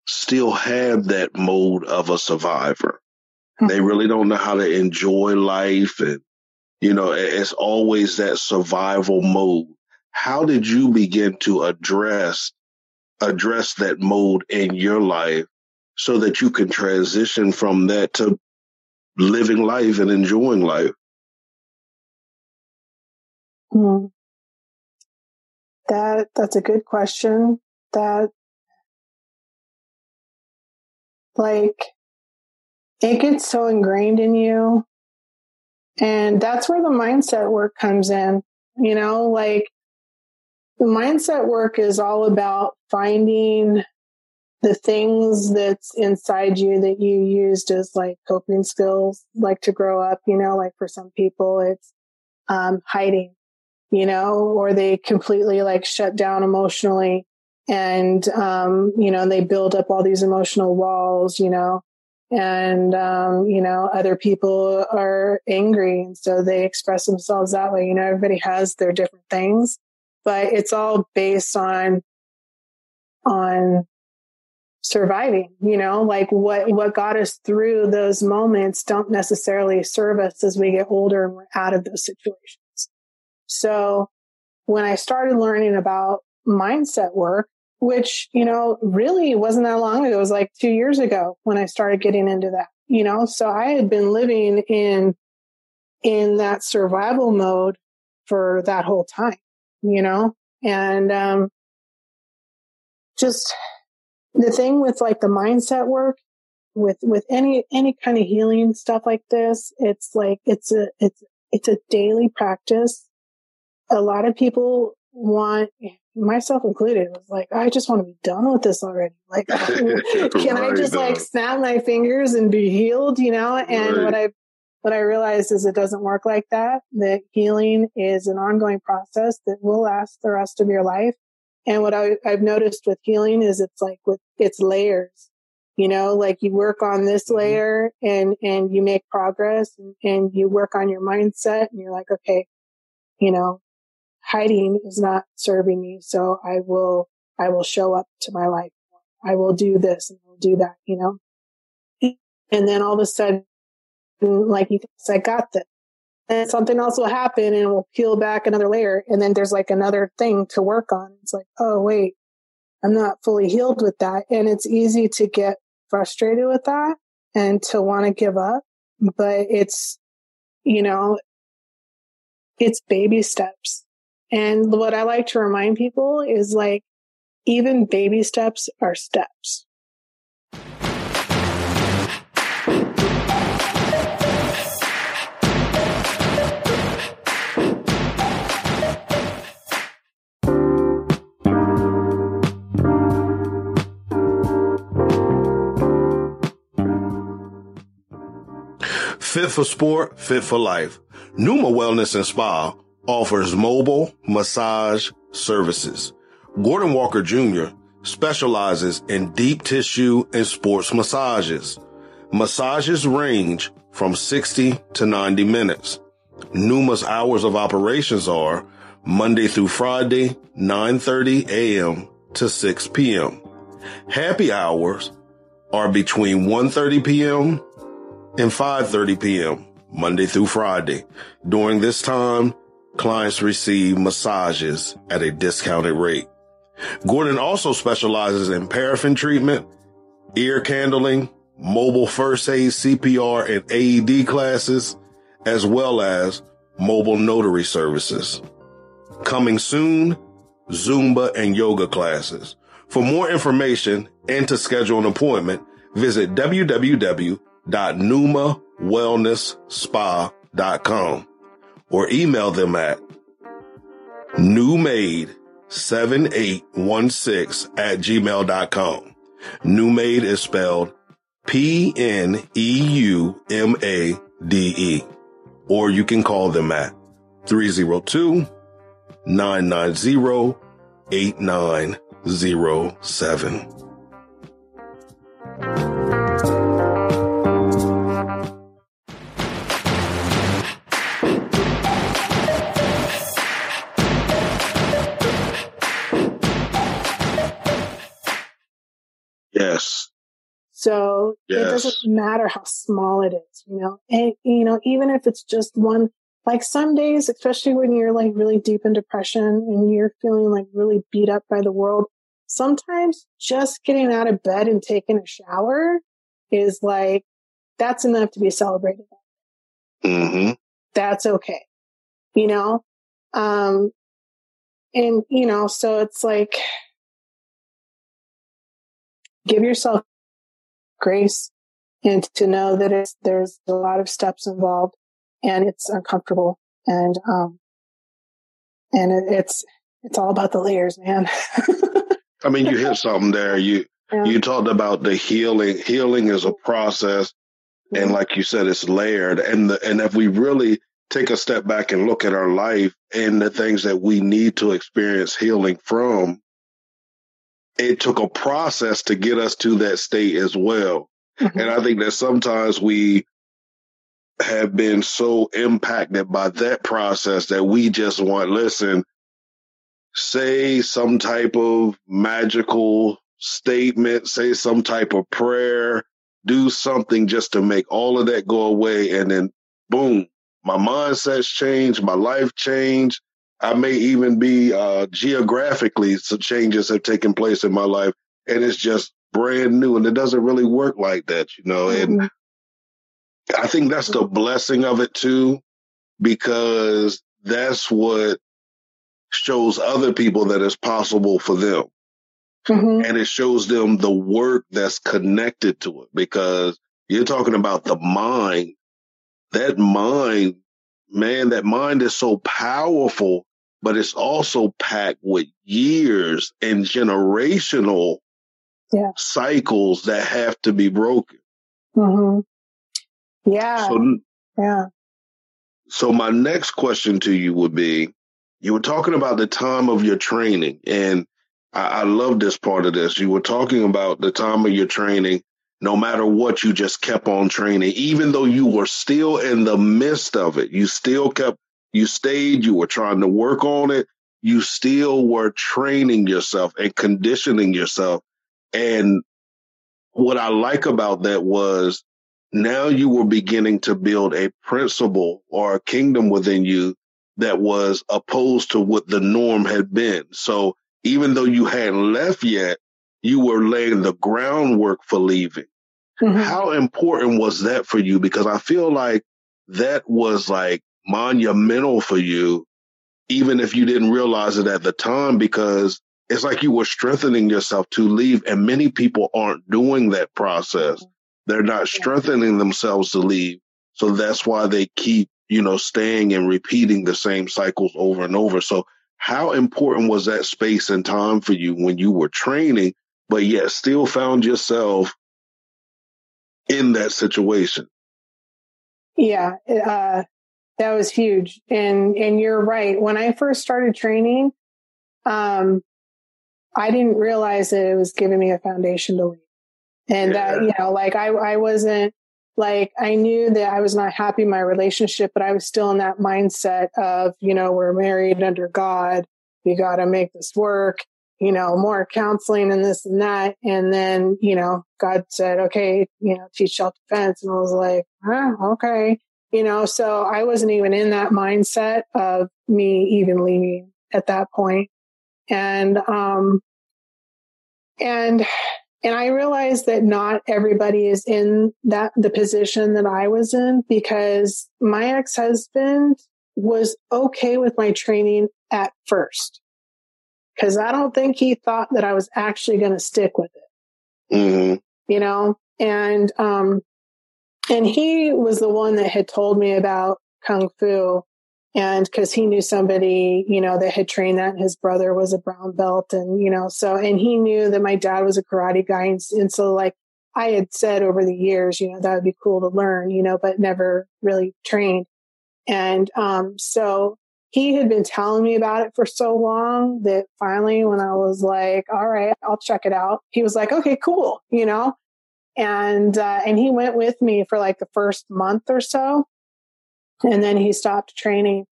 still have that mode of a survivor. Mm-hmm. They really don't know how to enjoy life. And, you know, it's always that survival mode. How did you begin to address, address that mode in your life so that you can transition from that to living life and enjoying life?
Hmm. That that's a good question. That like it gets so ingrained in you. And that's where the mindset work comes in. You know, like the mindset work is all about finding the things that's inside you that you used as like coping skills, like to grow up, you know, like for some people it's um, hiding you know, or they completely like shut down emotionally and, um, you know, they build up all these emotional walls, you know, and, um, you know, other people are angry. And so they express themselves that way. You know, everybody has their different things, but it's all based on, on surviving, you know, like what, what got us through those moments don't necessarily serve us as we get older and we're out of those situations. So when I started learning about mindset work, which, you know, really wasn't that long ago, it was like two years ago when I started getting into that, you know, so I had been living in, in that survival mode for that whole time, you know, and, um, just the thing with like the mindset work with, with any, any kind of healing stuff like this, it's like, it's a, it's, it's a daily practice. A lot of people want myself included was like i just want to be done with this already. Like <laughs> <laughs> can right, i just like snap my fingers and be healed you know? And right. what i what i realized is it doesn't work like that that healing is an ongoing process that will last the rest of your life and what I, i've noticed with healing is it's like with it's layers you know like you work on this mm-hmm. layer and and you make progress and, and you work on your mindset and you're like okay you know hiding is not serving me. So I will, I will show up to my life. I will do this and I'll do that, you know? And then all of a sudden, Mm, like you I got this. And something else will happen and we'll peel back another layer. And then there's like another thing to work on. It's like, oh, wait, I'm not fully healed with that. And it's easy to get frustrated with that and to want to give up. But it's, you know, it's baby steps. And what I like to remind people is like, even baby steps are steps.
Fit for sport, fit for life. Numa Wellness and Spa offers mobile massage services. Gordon Walker Jr. specializes in deep tissue and sports massages. Massages range from 60 to 90 minutes. Numa's hours of operations are Monday through Friday, 9.30 a.m. to 6 p.m. Happy hours are between 1.30 p.m. and 5.30 p.m. Monday through Friday. During this time, clients receive massages at a discounted rate. Gordon also specializes in paraffin treatment, ear candling, mobile first aid, CPR, and AED classes, as well as mobile notary services. Coming soon, Zumba and yoga classes. For more information and to schedule an appointment, visit www.numawellnessspa.com or email them at pneumade 7816 at gmail.com. Pneumade is spelled P-N-E-U-M-A-D-E. Or you can call them at 302
So
Yes.
it doesn't matter how small it is, you know, and, you know, even if it's just one, like some days, especially when you're like really deep in depression and you're feeling like really beat up by the world, sometimes just getting out of bed and taking a shower is like, that's enough to be celebrated.
hmm
That's okay. You know? Um, and you know, so it's like, give yourself grace and to know that it's, there's a lot of steps involved and it's uncomfortable and, um, and it, it's, it's all about the layers, man.
I mean, you hit <laughs> something there. You,
Yeah.
you talked about the healing. Healing is a process. And like you said, it's layered. And the, and if we really take a step back and look at our life and the things that we need to experience healing from, it took a process to get us to that state as well.
Mhm.
And I think that sometimes we have been so impacted by that process that we just want, listen, say some type of magical statement, say some type of prayer, do something just to make all of that go away. And then boom, my mindset's changed, my life changed. I may even be uh, geographically, some changes have taken place in my life, and it's just brand new. And it doesn't really work like that, you know. And
Mhm.
I think that's the blessing of it too, because that's what shows other people that it's possible for them.
Mhm.
And it shows them the work that's connected to it because you're talking about the mind. That mind, man, that mind is so powerful, but it's also packed with years and generational
Yeah.
cycles that have to be broken.
Mhm. Yeah.
So
yeah.
So my next question to you would be, you were talking about the time of your training and I, I love this part of this. You were talking about the time of your training. No matter what, you just kept on training, even though you were still in the midst of it. You still kept, you stayed, you were trying to work on it. You still were training yourself and conditioning yourself. And what I like about that was now you were beginning to build a principle or a kingdom within you that was opposed to what the norm had been. So even though you hadn't left yet, you were laying the groundwork for leaving.
Mhm.
How important was that for you? Because I feel like that was like monumental for you, even if you didn't realize it at the time, because it's like you were strengthening yourself to leave. And many people aren't doing that process. They're not strengthening themselves to leave. So that's why they keep, you know, staying and repeating the same cycles over and over. So how important was that space and time for you when you were training, but yet still found yourself in that situation?
Yeah, uh, that was huge. And, and you're right. When I first started training, um, I didn't realize that it was giving me a foundation to leave. And that,
Yeah.
you know, like I, I wasn't like, I knew that I was not happy in my relationship, but I was still in that mindset of, you know, we're married under God. We got to make this work, you know, more counseling and this and that. And then, you know, God said, okay, you know, teach self defense. And I was like, oh, okay. You know, so I wasn't even in that mindset of me even leaving at that. And, um, and, and I realized that not everybody is in that, the position that I was in because my ex-husband was okay with my training at first. Cause I don't think he thought that I was actually going to stick with it
hmm
you know, and, um, and he was the one that had told me about Kung Fu And cause he knew somebody, you know, that had trained that his brother was a brown belt and, you know, so, and he knew that my dad was a karate guy. And, and so like I had said over the years, you know, that would be cool to learn, you know, but never really trained. And, um, so he had been telling me about it for so long that finally when I was like, all right, I'll check it out. He was like, okay, cool, you know, and, uh, and he went with me for like the first month or so and then he stopped training.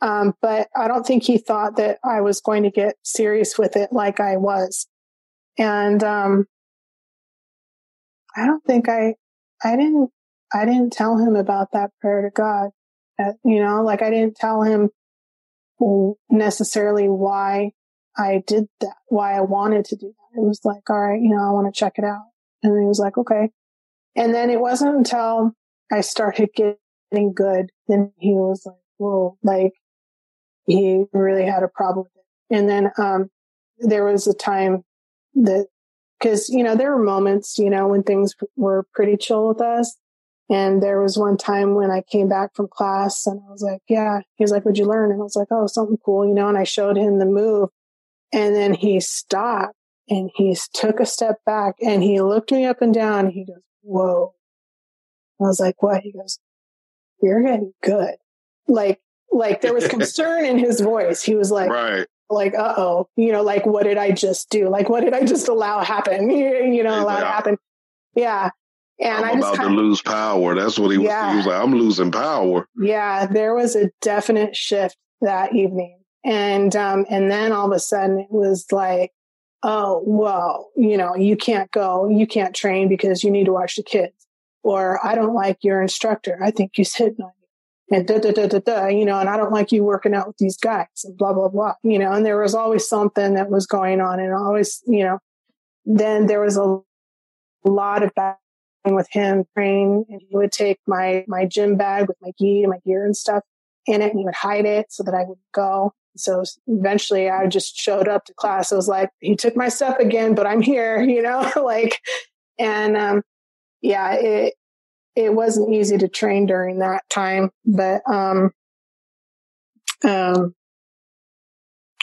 Um, but I don't think he thought that I was going to get serious with it like I was. And, um, I don't think I, I didn't, I didn't tell him about that prayer to God. Uh, you know, like I didn't tell him necessarily why I did that, why I wanted to do that. It was like, all right, you know, I want to check it out. And he was like, okay. And then it wasn't until I started getting good, then he was like, whoa, like he really had a problem with it. And then, um, there was a time that, cause, you know, there were moments, you know, when things were pretty chill with us. And there was one time when I came back from class and I was like, yeah, he was like, what'd you learn? And I was like, oh, something cool, you know, and I showed him the move and then he stopped and he took a step back and he looked me up and down. And he goes, whoa. I was like, what? He goes, you're getting good. Like, like there was <laughs> concern in his voice. He was like,
right.
like, uh oh, you know, like what did I just do? Like, what did I just allow happen? <laughs> You know, allow yeah. happen. Yeah.
And I'm I about to lose power. That's what he yeah. was. He was like, I'm losing power.
Yeah, there was a definite shift that evening, and um, and then all of a sudden it was like, oh, well, you know, you can't go, you can't train because you need to watch the kids or I don't like your instructor. I think he's hitting on you <laughs> and da, da, da, da, da, you know, and I don't like you working out with these guys and blah, blah, blah, you know, and there was always something that was going on and always, you know, then there was a lot of back with him praying and he would take my, my gym bag with my my gear and stuff in it and he would hide it so that I would go. So eventually I just showed up to class. I was like, he took my stuff again, but I'm here, <laughs> you know, <laughs> like, and, um, yeah, it it wasn't easy to train during that time, but um, um,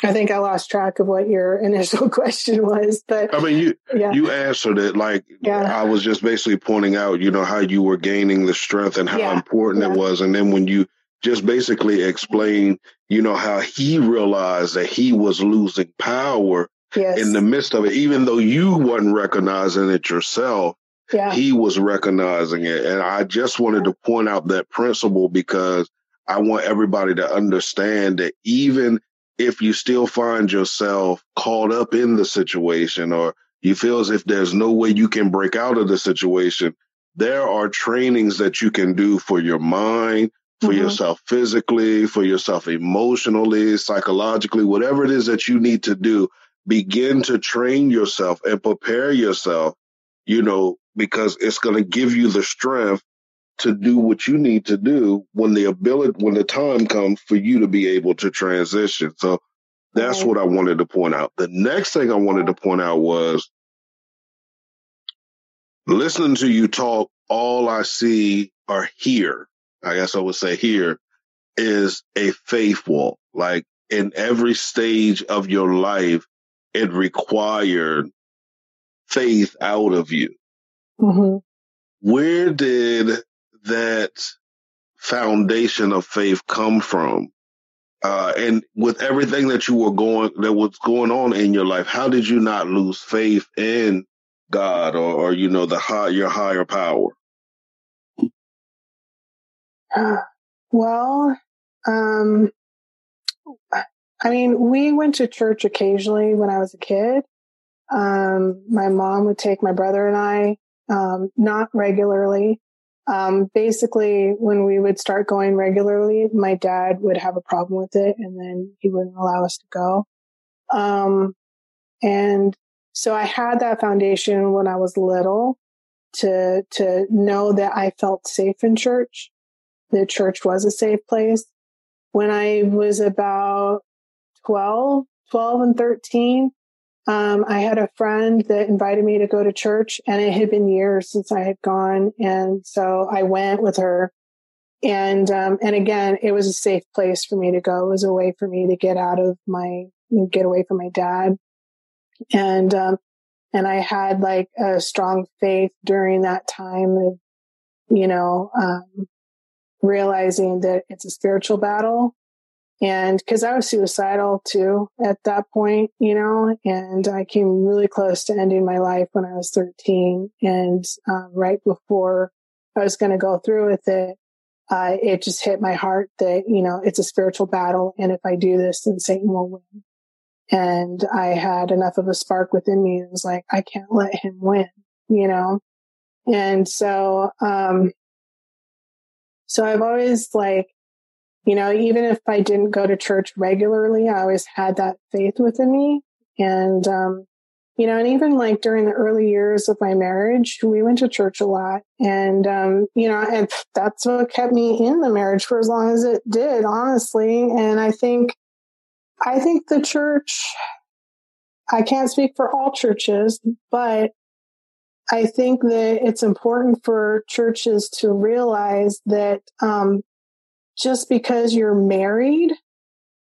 I think I lost track of what your <laughs> initial question was, but
I mean, you yeah. you answered it like yeah. I was just basically pointing out, you know, how you were gaining the strength and how yeah. important it was, and then when you just basically explain, you know, how he realized that he was losing power yes. in the midst of it, even though you wasn't recognizing it yourself
yeah.
he was recognizing it. And I just wanted to point out that principle because I want everybody to understand that even if you still find yourself caught up in the situation or you feel as if there's no way you can break out of the situation, there are trainings that you can do for your mind, for mm-hmm. yourself physically, for yourself emotionally, psychologically, whatever it is that you need to do. Begin to train yourself and prepare yourself, you know, because it's going to give you the strength to do what you need to do when the ability, when the time comes for you to be able to transition. So that's what I wanted to point out. The next thing I wanted to point out was listening to you talk. All I see are hear, I guess I would say here is a faith walk. Like in every stage of your life, it required faith out of you.
Mm-hmm.
Where did that foundation of faith come from? Uh, and with everything that you were going, that was going on in your life, how did you not lose faith in God or, or you know, the high, your higher power?
Well, um, I mean, we went to church occasionally when I was a kid. Um, my mom would take my brother and I um, not regularly. Um, basically, when we would start going regularly, my dad would have a problem with it, and then he wouldn't allow us to go. Um, and so I had that foundation when I was little to to know that I felt safe in church. The church was a safe place. When I was about 12, 12 and 13, um, I had a friend that invited me to go to church and it had been years since I had gone. And so I went with her and um, and again, it was a safe place for me to go. It was a way for me to get out of my get away from my dad, and um, and I had like a strong faith during that time of you know um, realizing that it's a spiritual battle and cause I was suicidal too at that point, you know, and I came really close to ending my life when I was 13. And um, right before I was going to go through with it, uh, it just hit my heart that, you know, it's a spiritual battle. And if I do this, then Satan will win. And I had enough of a spark within me. It was like, I can't let him win, you know? And so, um, so I've always like, you know, even if I didn't go to church regularly, I always had that faith within me. And, um, you know, and even like during the early years of my marriage, we went to church a lot. And, um, you know, and that's what kept me in the marriage for as long as it did, honestly. And I think, I think the church, I can't speak for all churches, but I think that it's important for churches to realize that um, just because you're married,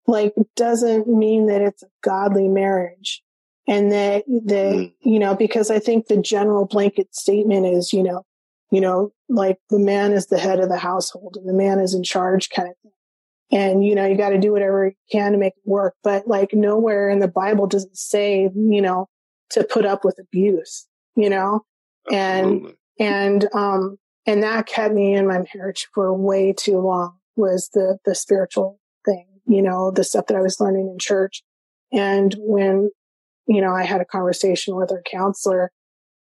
like, doesn't mean that it's a godly marriage. And that, that, mm. you know, because I think the general blanket statement is, you know, you know, like the man is the head of the household and the man is in charge kind of thing. And, you know, you got to do whatever you can to make it work. But like nowhere in the Bible does it say, you know, to put up with abuse, you know, Absolutely. and, and, um, and that kept me in my marriage for way too long was the, the spiritual thing, you know, the stuff that I was learning in church. And when, you know, I had a conversation with our counselor,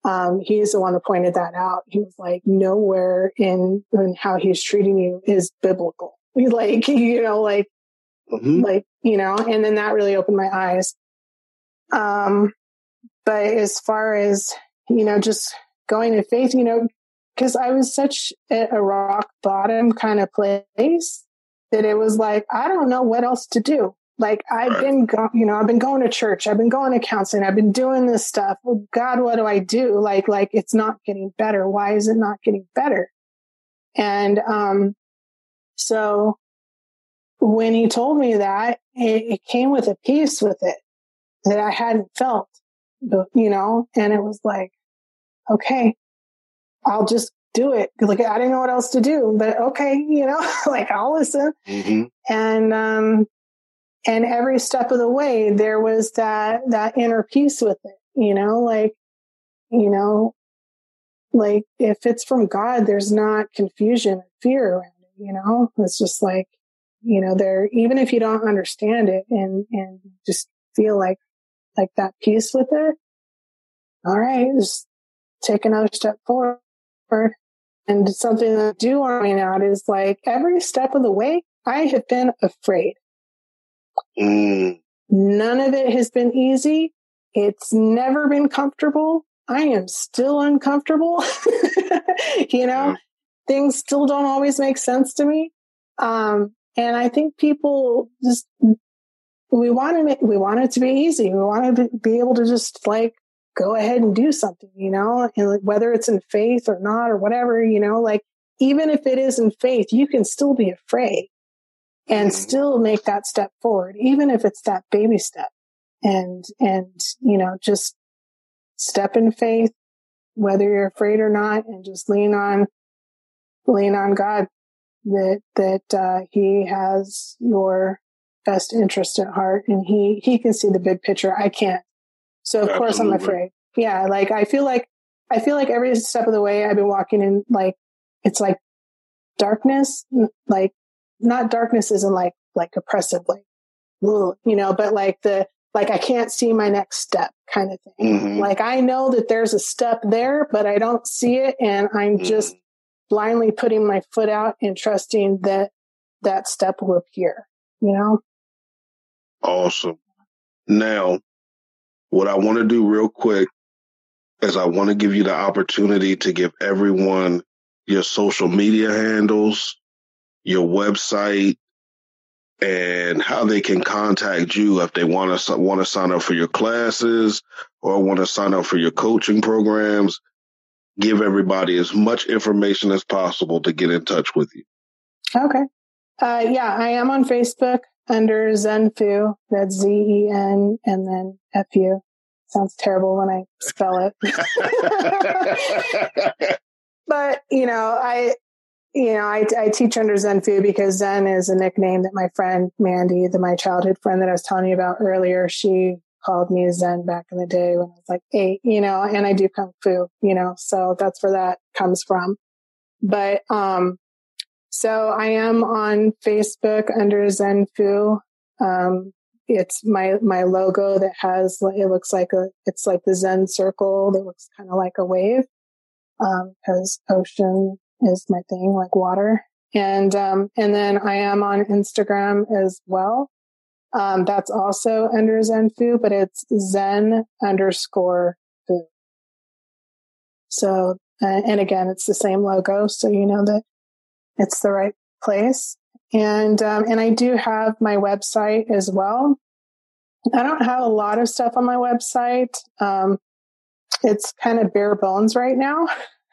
um, he's the one that pointed that out. He was like, nowhere in, in how he's treating you is biblical. <laughs> Like, you know, like, mm-hmm. like, you know, and then that really opened my eyes. Um, but as far as, you know, just going to faith, you know, because I was such a rock bottom kind of place that it was like, I don't know what else to do. Like I've been, go- you know, I've been going to church. I've been going to counseling. I've been doing this stuff. Well, God, what do I do? Like, like it's not getting better. Why is it not getting better? And, um, so when he told me that it, it came with a peace with it that I hadn't felt, you know, and it was like, okay, I'll just do it. Like I didn't know what else to do, but okay, you know, <laughs> like I'll listen. Mm-hmm. And, um, and every step of the way, there was that, that inner peace with it, you know, like, you know, like if it's from God, there's not confusion or fear around it, you know, it's just like, you know, there, even if you don't understand it and, and just feel like, like that peace with it. All right, just take another step forward. And something that I do want to point out is like every step of the way, I have been afraid. Mm. None of it has been easy. It's never been comfortable. I am still uncomfortable. <laughs> you know, yeah. things still don't always make sense to me. Um, and I think people just, we want it, we want it to be easy. We want to be able to just like go ahead and do something, you know, and whether it's in faith or not or whatever, you know, like even if it is in faith, you can still be afraid and mm-hmm. still make that step forward, even if it's that baby step and, and, you know, just step in faith, whether you're afraid or not, and just lean on, lean on God that, that, uh, he has your best interest at heart and he, he can see the big picture. I can't. So of Absolutely. course I'm afraid. Yeah. Like I feel like, I feel like every step of the way I've been walking in, like, it's like darkness, like not darkness isn't like, like oppressive, like, you know, but like the, like I can't see my next step kind of thing. Mm-hmm. Like I know that there's a step there, but I don't see it. And I'm mm-hmm. just blindly putting my foot out and trusting that that step will appear, you know?
Awesome. Now, what I want to do real quick is I want to give you the opportunity to give everyone your social media handles, your website, and how they can contact you if they want to want to sign up for your classes or want to sign up for your coaching programs. Give everybody as much information as possible to get in touch with you.
Okay. Uh, yeah, I am on Facebook under Zenfu. That's Z E N and then F U. Sounds terrible when I spell it. <laughs> but, you know, I, you know, I, I teach under Zenfu because Zen is a nickname that my friend Mandy, the my childhood friend that I was telling you about earlier, she called me Zen back in the day when I was like eight, you know, and I do Kung Fu, you know, so that's where that comes from. But, um, so I am on Facebook under Zenfu. Um, it's my, my logo that has, it looks like a, it's like the Zen circle that looks kind of like a wave. Um, cause ocean is my thing, like water. And, um, and then I am on Instagram as well. Um, that's also under Zenfu, but it's Zen underscore Fu. So, uh, and again, it's the same logo. So you know that it's the right place. And, um, and I do have my website as well. I don't have a lot of stuff on my website. Um, it's kind of bare bones right now,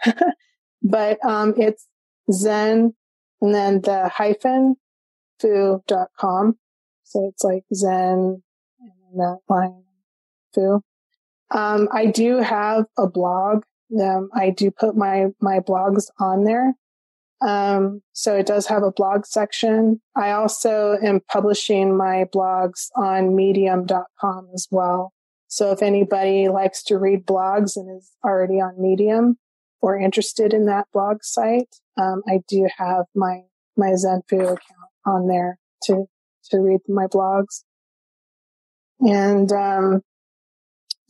<laughs> but, um, it's Zen and then the hyphen fu.com. So it's like Zen and that line fu. Um, I do have a blog. Um, I do put my, my blogs on there. Um, so it does have a blog section. I also am publishing my blogs on medium.com as well. So if anybody likes to read blogs and is already on Medium or interested in that blog site, um, I do have my, my Zenfu account on there to, to read my blogs. And, um,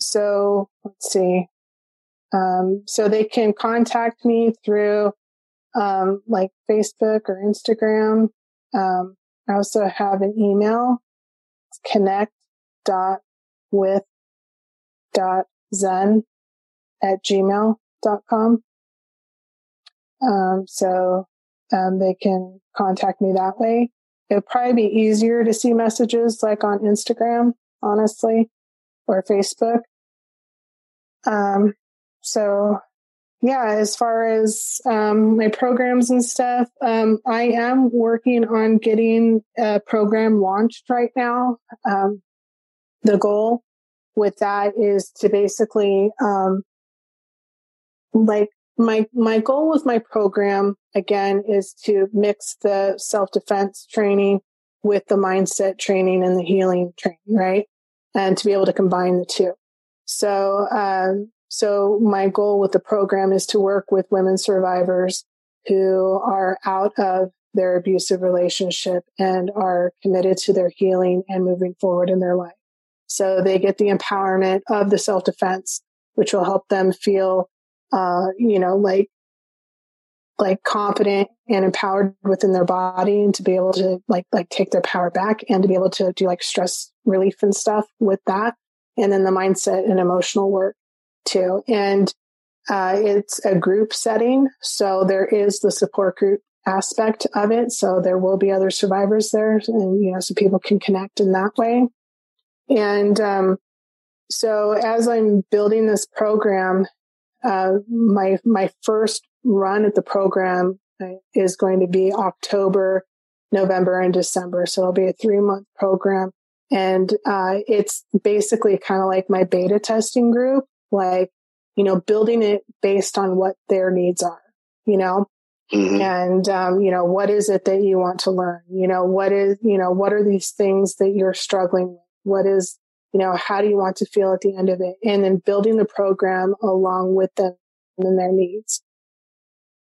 so let's see. Um, so they can contact me through um, like Facebook or Instagram. Um, I also have an email, it's connect dot with dot zen at gmail dot com. Um, so, um, they can contact me that way. It would probably be easier to see messages like on Instagram, honestly, or Facebook. Um, so yeah, as far as um, my programs and stuff, um, I am working on getting a program launched right now. Um, the goal with that is to basically, um, like my my goal with my program again is to mix the self defense training with the mindset training and the healing training, right? And to be able to combine the two. So, um, so my goal with the program is to work with women survivors who are out of their abusive relationship and are committed to their healing and moving forward in their life. So they get the empowerment of the self defense, which will help them feel, uh, you know, like, like confident and empowered within their body and to be able to like, like take their power back and to be able to do like stress relief and stuff with that. And then the mindset and emotional work too. And uh, it's a group setting. So there is the support group aspect of it. So there will be other survivors there and, you know, so people can connect in that way. And, um, so as I'm building this program, uh, my, my first run at the program uh, is going to be October, November and December. So it'll be a three month program. And, uh, it's basically kind of like my beta testing group like, you know, building it based on what their needs are, you know, mm-hmm. and, um, you know, what is it that you want to learn? You know, what is, you know, what are these things that you're struggling with? What is, you know, how do you want to feel at the end of it? And then building the program along with them and their needs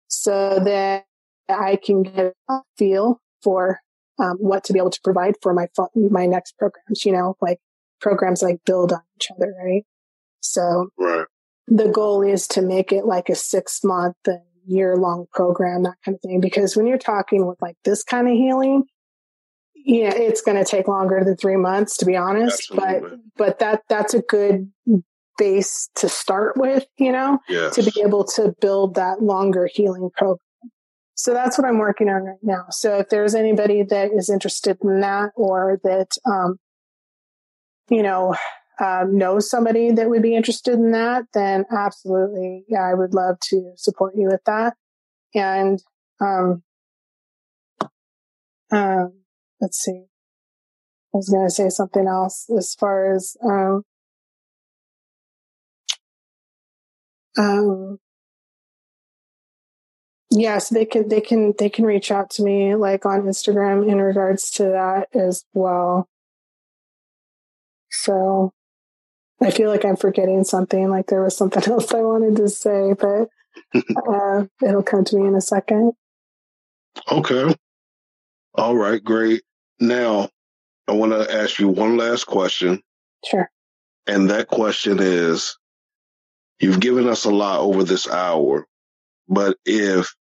so that I can get a feel for um, what to be able to provide for my my next programs. You know, like programs like build on each other, right? So
right.
the goal is to make it like a six month and year long program, that kind of thing. Because when you're talking with like this kind of healing, yeah, it's going to take longer than three months, to be honest. Absolutely. But, but that, that's a good base to start with, you know,
yes.
to be able to build that longer healing program. So that's what I'm working on right now. So if there's anybody that is interested in that or that, um, you know, um, knows somebody that would be interested in that, then absolutely, yeah, I would love to support you with that. And um, um, let's see. I was going to say something else as far as, um, um, yes, they can, they can, they can reach out to me like on Instagram in regards to that as well. So I feel like I'm forgetting something, like there was something <laughs> else I wanted to say, but <laughs> uh, it'll come to me in a second.
Okay. All right, great. Now, I want to ask you one last question.
Sure.
And that question is you've given us a lot over this hour, but if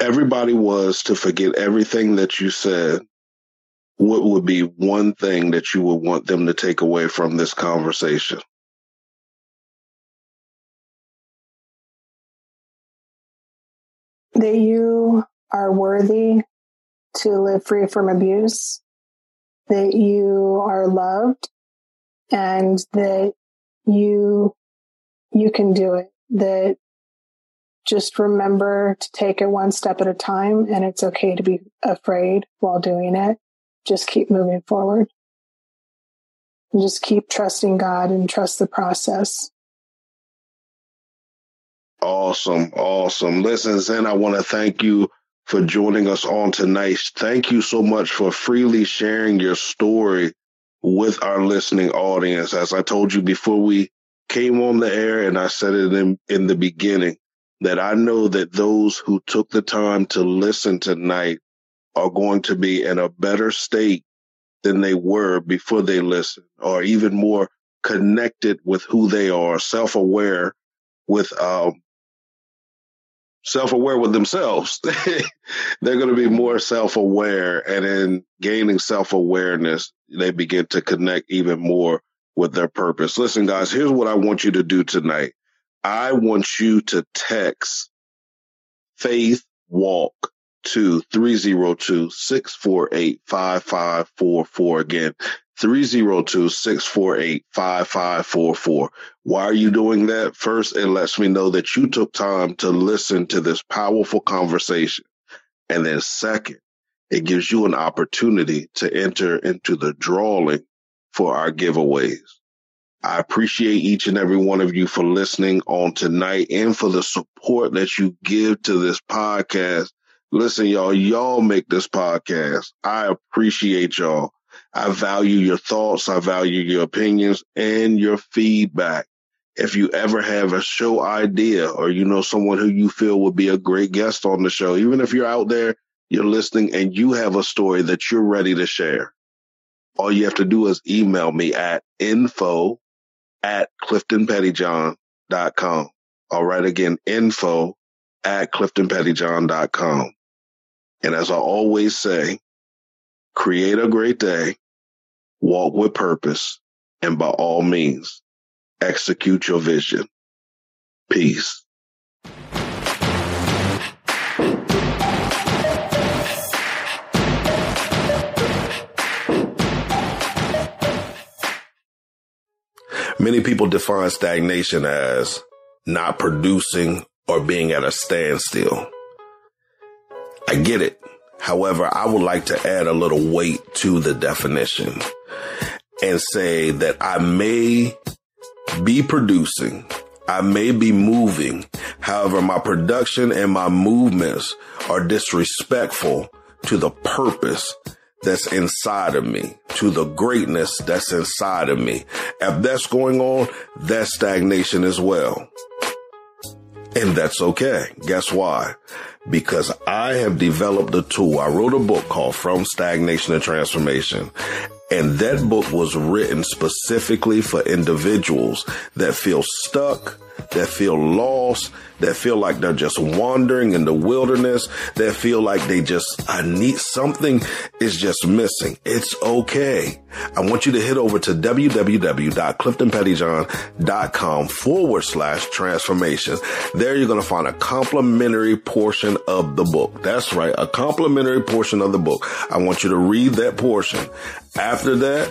everybody was to forget everything that you said, what would be one thing that you would want them to take away from this conversation?
That you are worthy to live free from abuse, that you are loved, and that you you can do it. That just remember to take it one step at a time, and it's okay to be afraid while doing it. Just keep moving forward. And just keep trusting God and trust the process.
Awesome. Awesome. Listen, Zen, I want to thank you for joining us on tonight. Thank you so much for freely sharing your story with our listening audience. As I told you before we came on the air, and I said it in, in the beginning, that I know that those who took the time to listen tonight are going to be in a better state than they were before they listen, or even more connected with who they are, self aware with um, self-aware with themselves. <laughs> They're going to be more self-aware and in gaining self-awareness, they begin to connect even more with their purpose. Listen, guys, here's what I want you to do tonight. I want you to text faith walk to 302-648-5544 again. 302-648-5544. Why are you doing that? First, it lets me know that you took time to listen to this powerful conversation. And then second, it gives you an opportunity to enter into the drawing for our giveaways. I appreciate each and every one of you for listening on tonight and for the support that you give to this podcast. Listen, y'all, y'all make this podcast. I appreciate y'all. I value your thoughts. I value your opinions and your feedback. If you ever have a show idea or you know someone who you feel would be a great guest on the show, even if you're out there, you're listening and you have a story that you're ready to share, all you have to do is email me at info at cliftonpettyjohn.com. All right. Again, info at cliftonpettyjohn.com. And as I always say, create a great day walk with purpose, and by all means, execute your vision. Peace. Many people define stagnation as not producing or being at a standstill. I get it. However, I would like to add a little weight to the definition and say that I may be producing, I may be moving. However, my production and my movements are disrespectful to the purpose that's inside of me, to the greatness that's inside of me. If that's going on, that's stagnation as well. And that's okay. Guess why? Because I have developed a tool. I wrote a book called From Stagnation to Transformation. And that book was written specifically for individuals that feel stuck, that feel lost, that feel like they're just wandering in the wilderness, that feel like they just, I need something is just missing. It's okay. I want you to head over to www.cliftonpettyjohn.com forward slash transformation. There you're going to find a complimentary portion of the book. That's right. A complimentary portion of the book. I want you to read that portion. After that,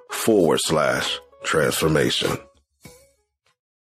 forward slash transformation.